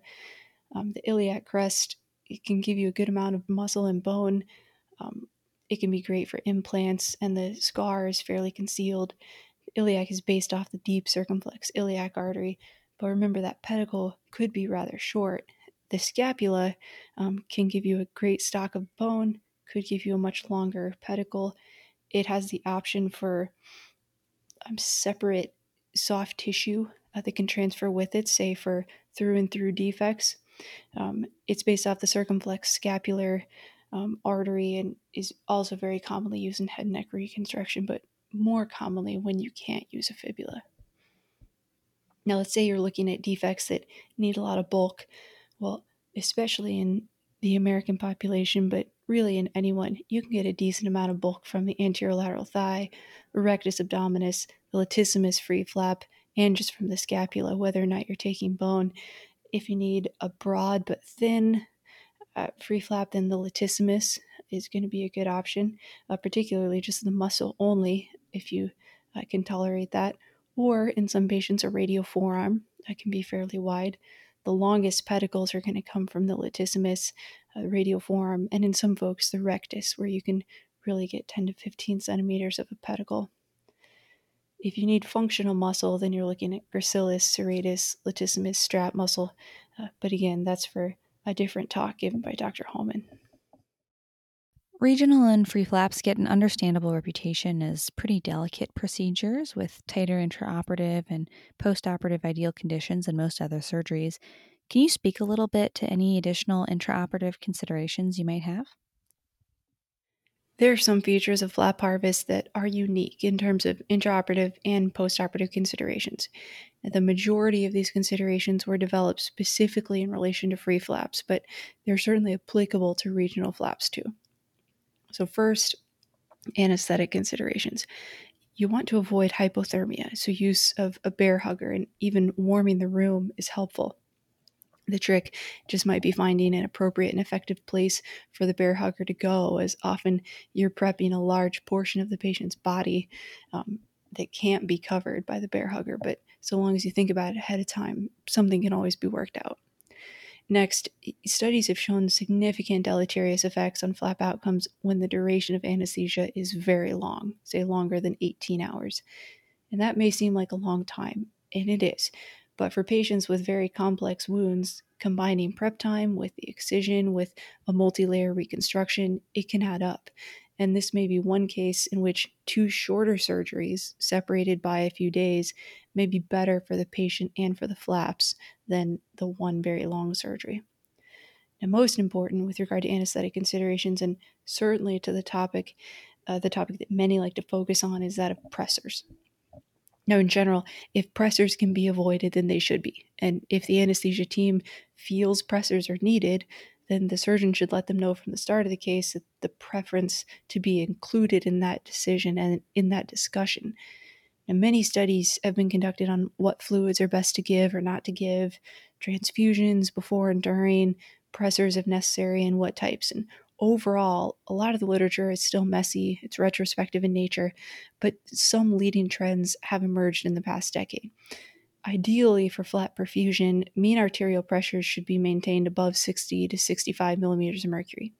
Um, the iliac crest it can give you a good amount of muscle and bone um, it can be great for implants, and the scar is fairly concealed. Iliac is based off the deep circumflex iliac artery, but remember that pedicle could be rather short. The scapula um, can give you a great stock of bone, could give you a much longer pedicle, it has the option for um, separate soft tissue uh, that can transfer with it, say for through and through defects. Um, it's based off the circumflex scapular um, artery and is also very commonly used in head and neck reconstruction, but more commonly when you can't use a fibula. Now, let's say you're looking at defects that need a lot of bulk. Well, especially in the American population, but really in anyone, you can get a decent amount of bulk from the anterior lateral thigh, rectus abdominis, the latissimus free flap, and just from the scapula, whether or not you're taking bone. If you need a broad but thin uh, free flap, then the latissimus is going to be a good option, uh, particularly just the muscle only if you uh, can tolerate that. Or in some patients, a radial forearm that can be fairly wide. The longest pedicles are going to come from the latissimus, uh, radial forearm, and in some folks, the rectus, where you can really get 10 to 15 centimeters of a pedicle. If you need functional muscle, then you're looking at gracilis, serratus, latissimus, strap muscle. Uh, but again, that's for a different talk given by Dr. Hallman. Regional and free flaps get an understandable reputation as pretty delicate procedures with tighter intraoperative and postoperative ideal conditions than most other surgeries. Can you speak a little bit to any additional intraoperative considerations you might have? There are some features of flap harvest that are unique in terms of intraoperative and postoperative considerations. The majority of these considerations were developed specifically in relation to free flaps, but they're certainly applicable to regional flaps too. So, first, anesthetic considerations. You want to avoid hypothermia, so use of a bear hugger and even warming the room is helpful. The trick just might be finding an appropriate and effective place for the bear hugger to go, as often you're prepping a large portion of the patient's body um, that can't be covered by the bear hugger. But so long as you think about it ahead of time, something can always be worked out. Next, studies have shown significant deleterious effects on flap outcomes when the duration of anesthesia is very long, say longer than 18 hours. And that may seem like a long time, and it is. But for patients with very complex wounds, combining prep time with the excision with a multi layer reconstruction, it can add up. And this may be one case in which two shorter surgeries, separated by a few days, may be better for the patient and for the flaps than the one very long surgery. Now, most important with regard to anesthetic considerations, and certainly to the topic, uh, the topic that many like to focus on is that of pressors. Now, in general, if pressors can be avoided, then they should be. And if the anesthesia team feels pressors are needed, then the surgeon should let them know from the start of the case that the preference to be included in that decision and in that discussion. Now, many studies have been conducted on what fluids are best to give or not to give, transfusions before and during, pressors if necessary, and what types. And overall, a lot of the literature is still messy, it's retrospective in nature, but some leading trends have emerged in the past decade. Ideally, for flap perfusion, mean arterial pressures should be maintained above 60 to 65 millimeters of mercury.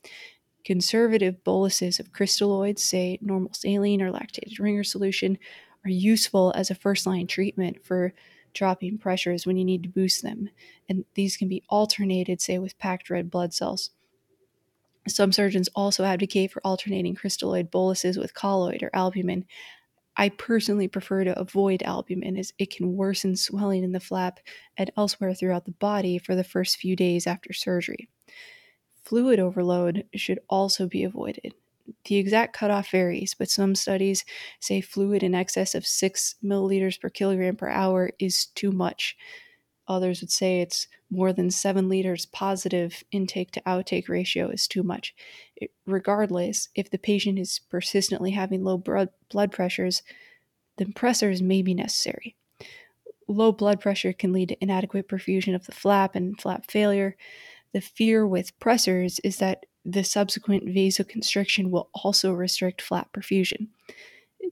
Conservative boluses of crystalloids, say normal saline or lactated Ringer solution, are useful as a first line treatment for dropping pressures when you need to boost them. And these can be alternated, say, with packed red blood cells. Some surgeons also advocate for alternating crystalloid boluses with colloid or albumin. I personally prefer to avoid albumin as it can worsen swelling in the flap and elsewhere throughout the body for the first few days after surgery. Fluid overload should also be avoided. The exact cutoff varies, but some studies say fluid in excess of 6 milliliters per kilogram per hour is too much. Others would say it's more than seven liters positive intake to outtake ratio is too much. It, regardless, if the patient is persistently having low blood, blood pressures, then pressors may be necessary. Low blood pressure can lead to inadequate perfusion of the flap and flap failure. The fear with pressors is that the subsequent vasoconstriction will also restrict flap perfusion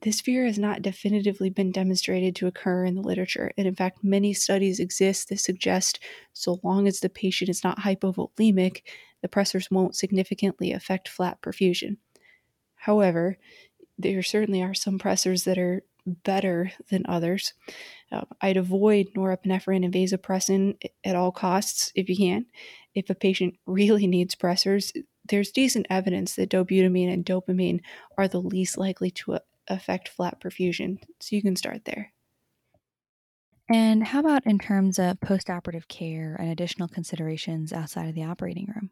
this fear has not definitively been demonstrated to occur in the literature, and in fact, many studies exist that suggest so long as the patient is not hypovolemic, the pressors won't significantly affect flap perfusion. However, there certainly are some pressors that are better than others. Uh, I'd avoid norepinephrine and vasopressin at all costs if you can. If a patient really needs pressors, there's decent evidence that dobutamine and dopamine are the least likely to affect flap perfusion. So you can start there. And how about in terms of postoperative care and additional considerations outside of the operating room?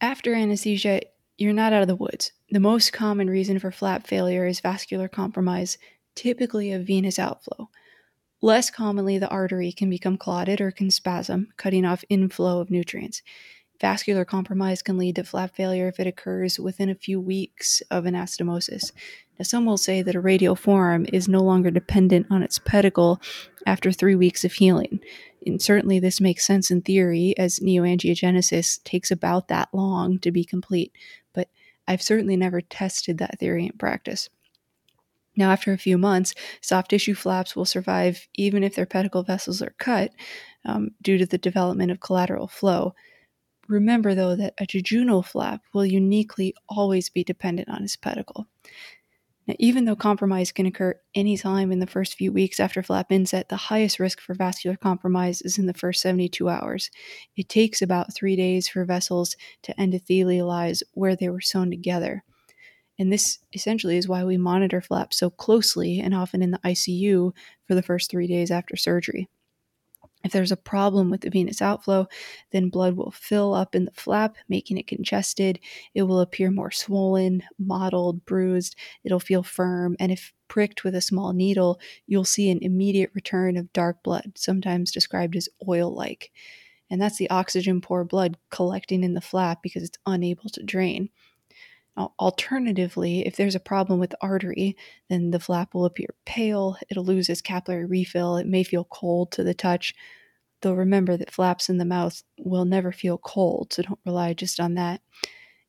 After anesthesia, you're not out of the woods. The most common reason for flap failure is vascular compromise, typically a venous outflow. Less commonly, the artery can become clotted or can spasm, cutting off inflow of nutrients. Vascular compromise can lead to flap failure if it occurs within a few weeks of anastomosis. Now, some will say that a radial forearm is no longer dependent on its pedicle after three weeks of healing. And certainly, this makes sense in theory, as neoangiogenesis takes about that long to be complete. But I've certainly never tested that theory in practice. Now, after a few months, soft tissue flaps will survive even if their pedicle vessels are cut um, due to the development of collateral flow. Remember, though, that a jejunal flap will uniquely always be dependent on its pedicle. Now, even though compromise can occur anytime in the first few weeks after flap inset, the highest risk for vascular compromise is in the first 72 hours. It takes about three days for vessels to endothelialize where they were sewn together. And this essentially is why we monitor flaps so closely and often in the ICU for the first three days after surgery. If there's a problem with the venous outflow, then blood will fill up in the flap, making it congested. It will appear more swollen, mottled, bruised. It'll feel firm. And if pricked with a small needle, you'll see an immediate return of dark blood, sometimes described as oil like. And that's the oxygen poor blood collecting in the flap because it's unable to drain. Alternatively, if there's a problem with the artery, then the flap will appear pale, it'll lose its capillary refill, it may feel cold to the touch. Though remember that flaps in the mouth will never feel cold, so don't rely just on that.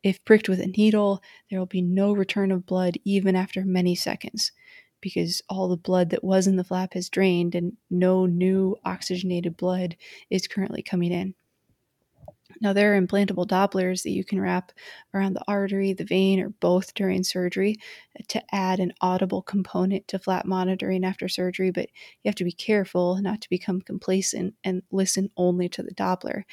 If pricked with a needle, there will be no return of blood even after many seconds because all the blood that was in the flap has drained and no new oxygenated blood is currently coming in. Now, there are implantable Dopplers that you can wrap around the artery, the vein, or both during surgery uh, to add an audible component to flap monitoring after surgery, but you have to be careful not to become complacent and listen only to the Doppler.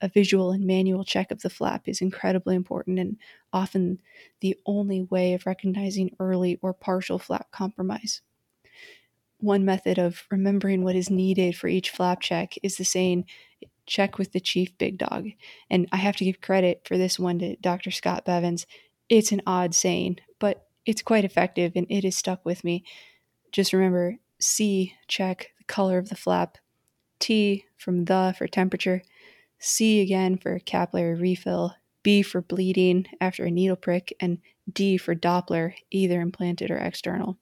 A visual and manual check of the flap is incredibly important and often the only way of recognizing early or partial flap compromise. One method of remembering what is needed for each flap check is the saying, check with the chief big dog. And I have to give credit for this one to Dr. Scott Bevins. It's an odd saying, but it's quite effective and it has stuck with me. Just remember C, check the color of the flap, T from the for temperature, C again for capillary refill, B for bleeding after a needle prick, and D for Doppler, either implanted or external.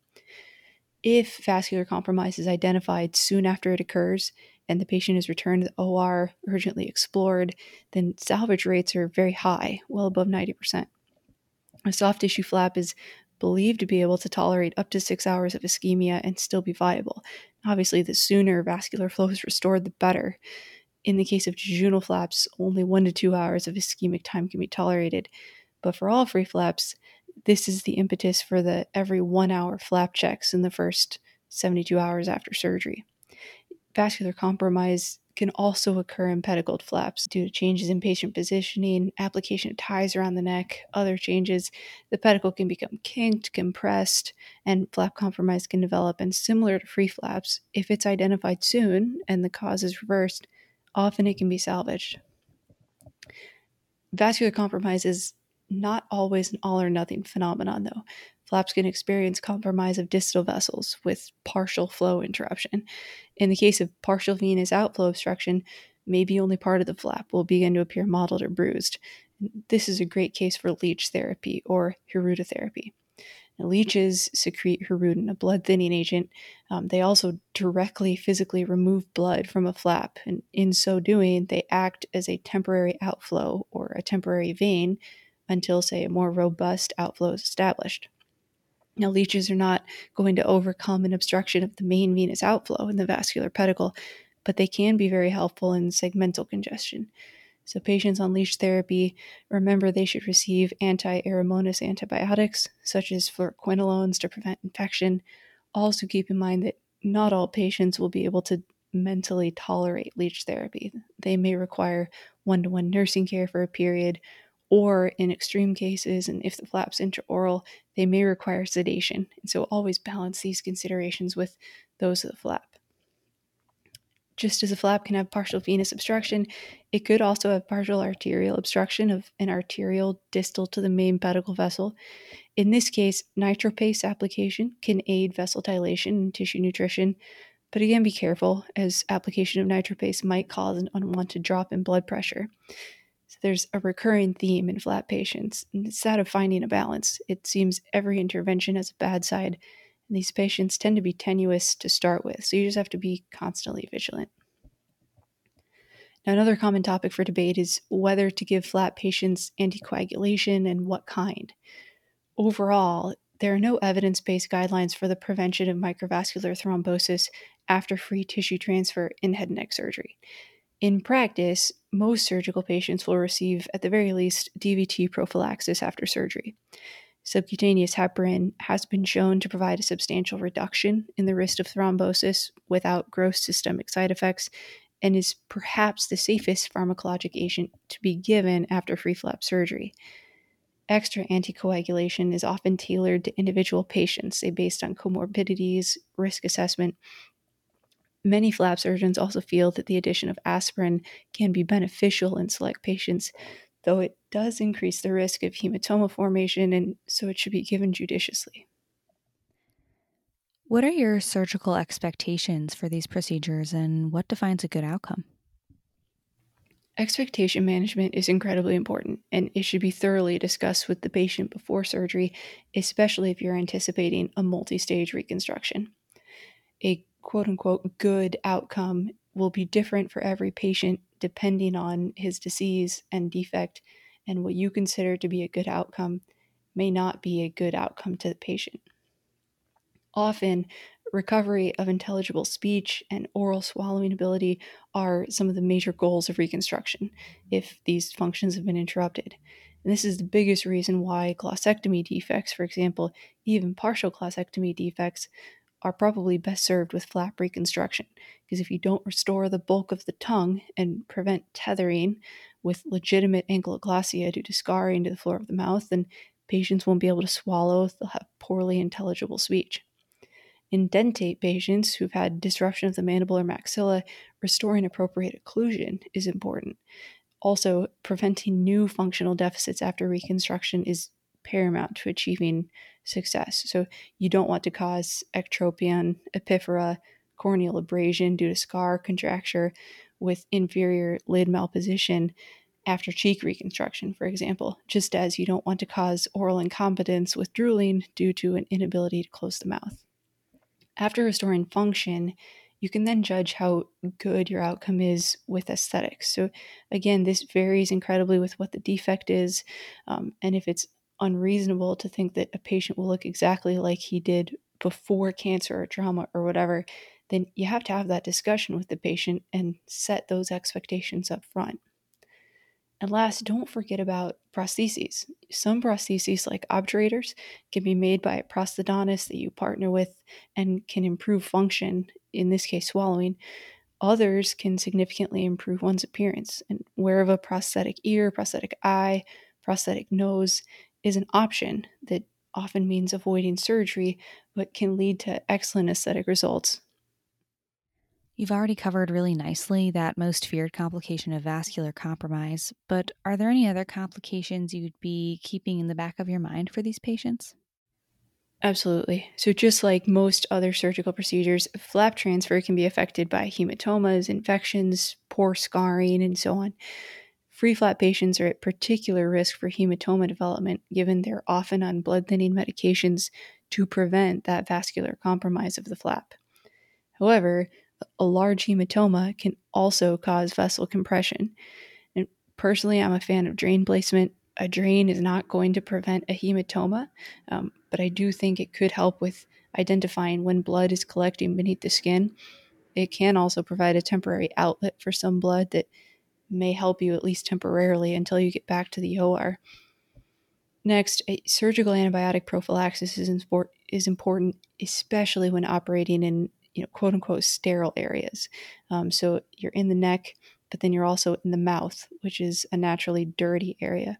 If vascular compromise is identified soon after it occurs, and the patient is returned to the OR urgently explored, then salvage rates are very high, well above 90%. A soft tissue flap is believed to be able to tolerate up to six hours of ischemia and still be viable. Obviously, the sooner vascular flow is restored, the better. In the case of jejunal flaps, only one to two hours of ischemic time can be tolerated. But for all free flaps, this is the impetus for the every one hour flap checks in the first 72 hours after surgery. Vascular compromise can also occur in pedicled flaps due to changes in patient positioning, application of ties around the neck, other changes. The pedicle can become kinked, compressed, and flap compromise can develop. And similar to free flaps, if it's identified soon and the cause is reversed, often it can be salvaged. Vascular compromise is not always an all or nothing phenomenon, though. Flaps can experience compromise of distal vessels with partial flow interruption. In the case of partial venous outflow obstruction, maybe only part of the flap will begin to appear mottled or bruised. This is a great case for leech therapy or hirudotherapy. Now, leeches secrete hirudin, a blood thinning agent. Um, they also directly physically remove blood from a flap, and in so doing, they act as a temporary outflow or a temporary vein until, say, a more robust outflow is established. Now, leeches are not going to overcome an obstruction of the main venous outflow in the vascular pedicle, but they can be very helpful in segmental congestion. So, patients on leech therapy, remember they should receive anti Aeromonas antibiotics, such as fluoroquinolones, to prevent infection. Also, keep in mind that not all patients will be able to mentally tolerate leech therapy. They may require one to one nursing care for a period, or in extreme cases, and if the flap's intraoral, they may require sedation. And so always balance these considerations with those of the flap. Just as a flap can have partial venous obstruction, it could also have partial arterial obstruction of an arterial distal to the main pedicle vessel. In this case, Nitropaste application can aid vessel dilation and tissue nutrition, but again, be careful as application of Nitropaste might cause an unwanted drop in blood pressure. So there's a recurring theme in flap patients, and it's that of finding a balance. It seems every intervention has a bad side, and these patients tend to be tenuous to start with, so you just have to be constantly vigilant. Now, another common topic for debate is whether to give flap patients anticoagulation and what kind. Overall, there are no evidence based guidelines for the prevention of microvascular thrombosis after free tissue transfer in head and neck surgery. In practice, most surgical patients will receive, at the very least, DVT prophylaxis after surgery. Subcutaneous heparin has been shown to provide a substantial reduction in the risk of thrombosis without gross systemic side effects and is perhaps the safest pharmacologic agent to be given after free flap surgery. Extra anticoagulation is often tailored to individual patients, say based on comorbidities, risk assessment, Many flap surgeons also feel that the addition of aspirin can be beneficial in select patients, though it does increase the risk of hematoma formation, and so it should be given judiciously. What are your surgical expectations for these procedures, and what defines a good outcome? Expectation management is incredibly important, and it should be thoroughly discussed with the patient before surgery, especially if you're anticipating a multi stage reconstruction. A quote unquote good outcome will be different for every patient depending on his disease and defect. And what you consider to be a good outcome may not be a good outcome to the patient. Often, recovery of intelligible speech and oral swallowing ability are some of the major goals of reconstruction if these functions have been interrupted. And this is the biggest reason why glossectomy defects, for example, even partial glossectomy defects, are probably best served with flap reconstruction because if you don't restore the bulk of the tongue and prevent tethering with legitimate ankyloglossia due to scarring to the floor of the mouth, then patients won't be able to swallow, they'll have poorly intelligible speech. In dentate patients who've had disruption of the mandible or maxilla, restoring appropriate occlusion is important. Also, preventing new functional deficits after reconstruction is paramount to achieving success. So you don't want to cause ectropion, epiphora, corneal abrasion due to scar contracture with inferior lid malposition after cheek reconstruction, for example, just as you don't want to cause oral incompetence with drooling due to an inability to close the mouth. After restoring function, you can then judge how good your outcome is with aesthetics. So, again, this varies incredibly with what the defect is, um, and if it's unreasonable to think that a patient will look exactly like he did before cancer or trauma or whatever, then you have to have that discussion with the patient and set those expectations up front. And last, don't forget about prostheses. Some prostheses, like obturators, can be made by a prosthodontist that you partner with and can improve function, in this case, swallowing. Others can significantly improve one's appearance. And wear of a prosthetic ear, prosthetic eye, prosthetic nose is an option that often means avoiding surgery, but can lead to excellent aesthetic results. You've already covered really nicely that most feared complication of vascular compromise, but are there any other complications you'd be keeping in the back of your mind for these patients? Absolutely. So, just like most other surgical procedures, flap transfer can be affected by hematomas, infections, poor scarring, and so on. Free flap patients are at particular risk for hematoma development given they're often on blood thinning medications to prevent that vascular compromise of the flap. However, a large hematoma can also cause vessel compression. And personally, I'm a fan of drain placement. A drain is not going to prevent a hematoma, um, but I do think it could help with identifying when blood is collecting beneath the skin. It can also provide a temporary outlet for some blood that may help you at least temporarily until you get back to the OR. Next, surgical antibiotic prophylaxis is, is important, especially when operating in you know, quote unquote sterile areas. Um, so you're in the neck, but then you're also in the mouth, which is a naturally dirty area.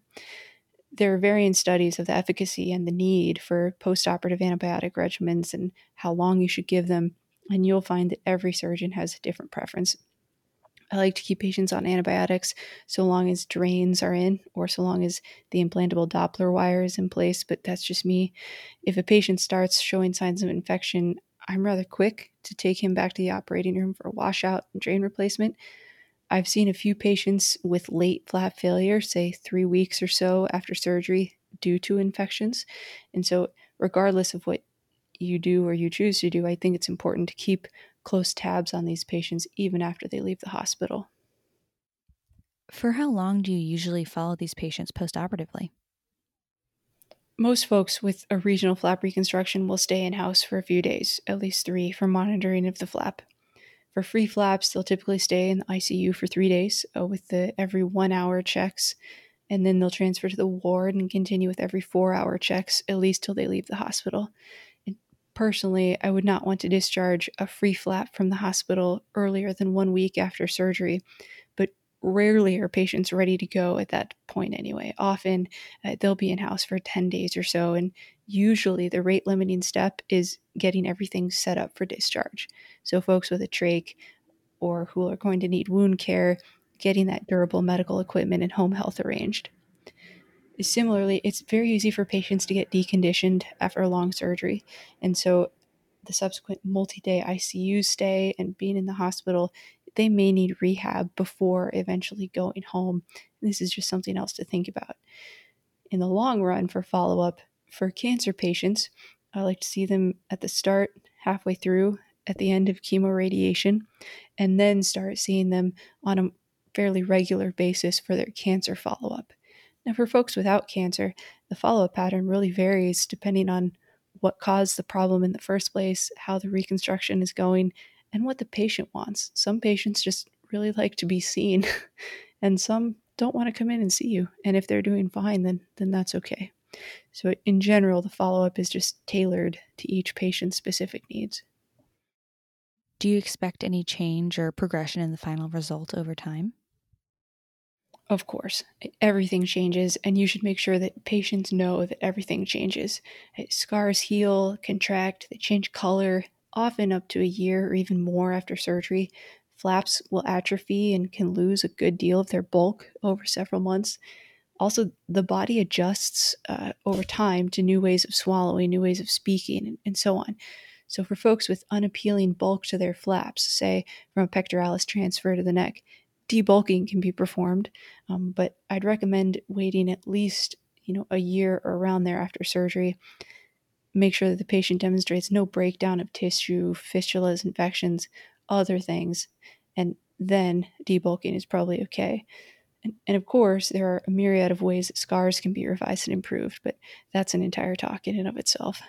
There are varying studies of the efficacy and the need for postoperative antibiotic regimens and how long you should give them. And you'll find that every surgeon has a different preference. I like to keep patients on antibiotics so long as drains are in or so long as the implantable Doppler wire is in place, but that's just me. If a patient starts showing signs of infection, I'm rather quick to take him back to the operating room for a washout and drain replacement. I've seen a few patients with late flap failure, say three weeks or so after surgery, due to infections. And so, regardless of what you do or you choose to do, I think it's important to keep close tabs on these patients even after they leave the hospital. For how long do you usually follow these patients postoperatively? Most folks with a regional flap reconstruction will stay in house for a few days, at least three, for monitoring of the flap. For free flaps, they'll typically stay in the ICU for three days uh, with the every one hour checks, and then they'll transfer to the ward and continue with every four hour checks, at least till they leave the hospital. Personally, I would not want to discharge a free flap from the hospital earlier than one week after surgery, but rarely are patients ready to go at that point anyway. Often uh, they'll be in house for 10 days or so, and usually the rate limiting step is getting everything set up for discharge. So, folks with a trach or who are going to need wound care, getting that durable medical equipment and home health arranged. Similarly, it's very easy for patients to get deconditioned after a long surgery. And so the subsequent multi day ICU stay and being in the hospital, they may need rehab before eventually going home. This is just something else to think about. In the long run, for follow up, for cancer patients, I like to see them at the start, halfway through, at the end of chemoradiation, and then start seeing them on a fairly regular basis for their cancer follow up. Now, for folks without cancer, the follow up pattern really varies depending on what caused the problem in the first place, how the reconstruction is going, and what the patient wants. Some patients just really like to be seen, and some don't want to come in and see you. And if they're doing fine, then then that's okay. So in general, the follow-up is just tailored to each patient's specific needs. Do you expect any change or progression in the final result over time? Of course, everything changes, and you should make sure that patients know that everything changes. Scars heal, contract, they change color, often up to a year or even more after surgery. Flaps will atrophy and can lose a good deal of their bulk over several months. Also, the body adjusts uh, over time to new ways of swallowing, new ways of speaking, and, and so on. So, for folks with unappealing bulk to their flaps, say from a pectoralis transfer to the neck, debulking can be performed, um, but I'd recommend waiting at least you know a year or around there after surgery. Make sure that the patient demonstrates no breakdown of tissue, fistulas, infections, other things, and then debulking is probably okay. And, and, of course, there are a myriad of ways that scars can be revised and improved, but that's an entire talk in and of itself.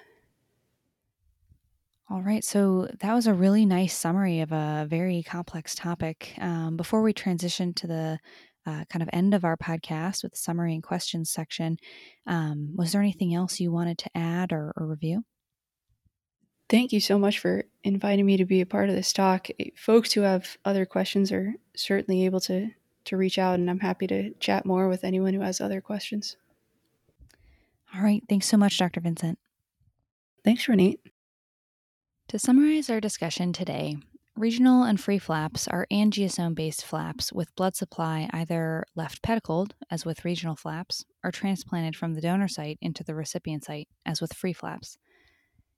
All right. So that was a really nice summary of a very complex topic. Um, before we transition to the uh, kind of end of our podcast with the summary and questions section, um, was there anything else you wanted to add or, or review? Thank you so much for inviting me to be a part of this talk. Eh, folks who have other questions are certainly able to to reach out, and I'm happy to chat more with anyone who has other questions. All right. Thanks so much, Dr. Vincent. Thanks, Ronit. To summarize our discussion today, regional and free flaps are angiosome based flaps with blood supply either left pedicled, as with regional flaps, or transplanted from the donor site into the recipient site, as with free flaps.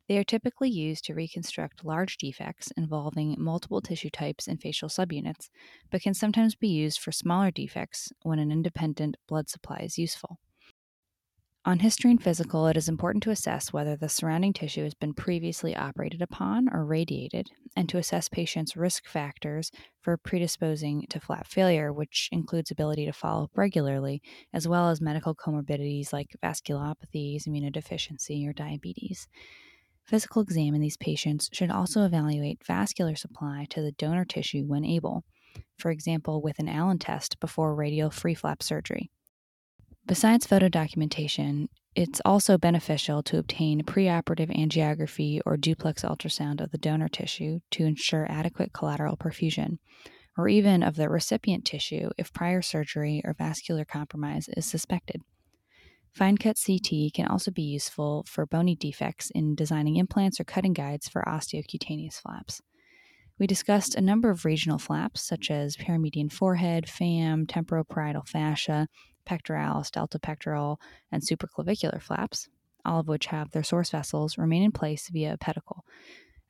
They are typically used to reconstruct large defects involving multiple tissue types and facial subunits, but can sometimes be used for smaller defects when an independent blood supply is useful. On history and physical, it is important to assess whether the surrounding tissue has been previously operated upon or radiated, and to assess patients' risk factors for predisposing to flap failure, which includes ability to follow up regularly, as well as medical comorbidities like vasculopathies, immunodeficiency, or diabetes. Physical exam in these patients should also evaluate vascular supply to the donor tissue when able, for example, with an Allen test before radial free flap surgery. Besides photo documentation, it's also beneficial to obtain preoperative angiography or duplex ultrasound of the donor tissue to ensure adequate collateral perfusion, or even of the recipient tissue if prior surgery or vascular compromise is suspected. Fine cut CT can also be useful for bony defects in designing implants or cutting guides for osteocutaneous flaps. We discussed a number of regional flaps, such as paramedian forehead, FAMM, temporoparietal fascia, pectoralis, deltopectoral, and supraclavicular flaps, all of which have their source vessels remain in place via a pedicle,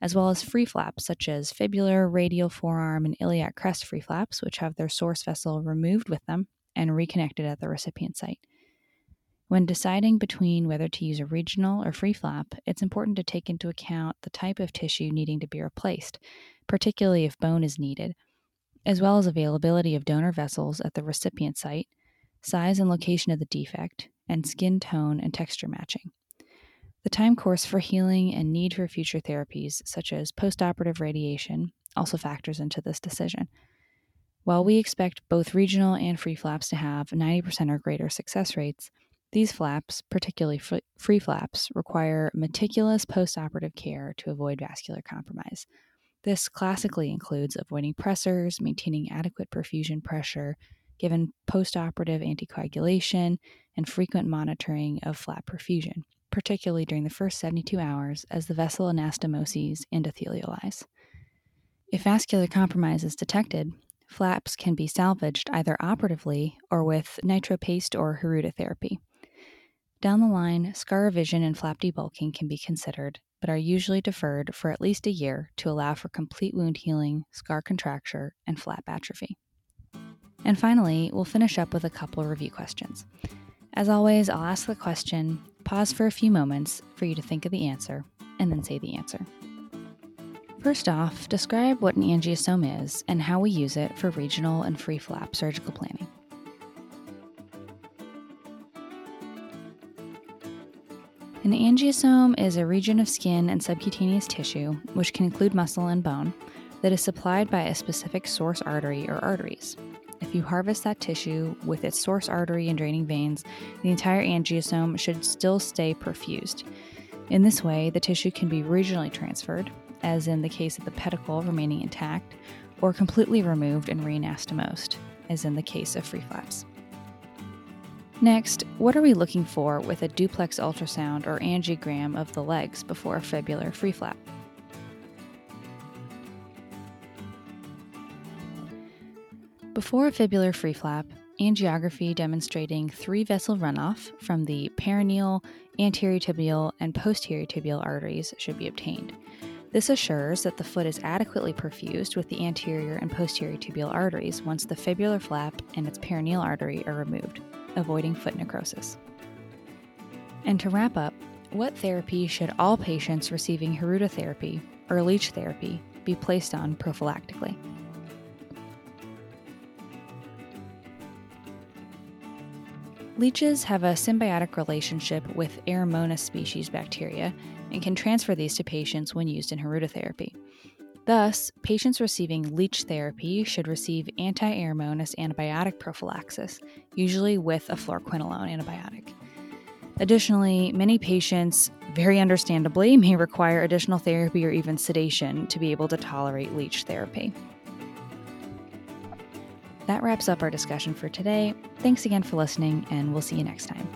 as well as free flaps such as fibular, radial forearm, and iliac crest free flaps, which have their source vessel removed with them and reconnected at the recipient site. When deciding between whether to use a regional or free flap, it's important to take into account the type of tissue needing to be replaced, particularly if bone is needed, as well as availability of donor vessels at the recipient site, size and location of the defect, and skin tone and texture matching. The time course for healing and need for future therapies, such as postoperative radiation, also factors into this decision. While we expect both regional and free flaps to have 90% or greater success rates, these flaps, particularly free flaps, require meticulous postoperative care to avoid vascular compromise. This classically includes avoiding pressors, maintaining adequate perfusion pressure, given postoperative anticoagulation, and frequent monitoring of flap perfusion, particularly during the first 72 hours as the vessel anastomoses endothelialize. If vascular compromise is detected, flaps can be salvaged either operatively or with nitropaste or Hirudo therapy. Down the line, scar revision and flap debulking can be considered, but are usually deferred for at least a year to allow for complete wound healing, scar contracture, and flap atrophy. And finally, we'll finish up with a couple review questions. As always, I'll ask the question, pause for a few moments for you to think of the answer, and then say the answer. First off, describe what an angiosome is and how we use it for regional and free flap surgical planning. An angiosome is a region of skin and subcutaneous tissue, which can include muscle and bone, that is supplied by a specific source artery or arteries. If you harvest that tissue with its source artery and draining veins, the entire angiosome should still stay perfused. In this way, the tissue can be regionally transferred, as in the case of the pedicle remaining intact, or completely removed and reanastomosed, as in the case of free flaps. Next, what are we looking for with a duplex ultrasound or angiogram of the legs before a fibular free flap? Before a fibular free flap, angiography demonstrating three vessel runoff from the peroneal, anterior tibial, and posterior tibial arteries should be obtained. This assures that the foot is adequately perfused with the anterior and posterior tibial arteries once the fibular flap and its peroneal artery are removed avoiding foot necrosis. And to wrap up, what therapy should all patients receiving Hirudo therapy or leech therapy be placed on prophylactically? Leeches have a symbiotic relationship with Aeromonas species bacteria and can transfer these to patients when used in Hirudo therapy. Thus, patients receiving leech therapy should receive anti Aeromonas antibiotic prophylaxis, usually with a fluoroquinolone antibiotic. Additionally, many patients, very understandably, may require additional therapy or even sedation to be able to tolerate leech therapy. That wraps up our discussion for today. Thanks again for listening, and we'll see you next time.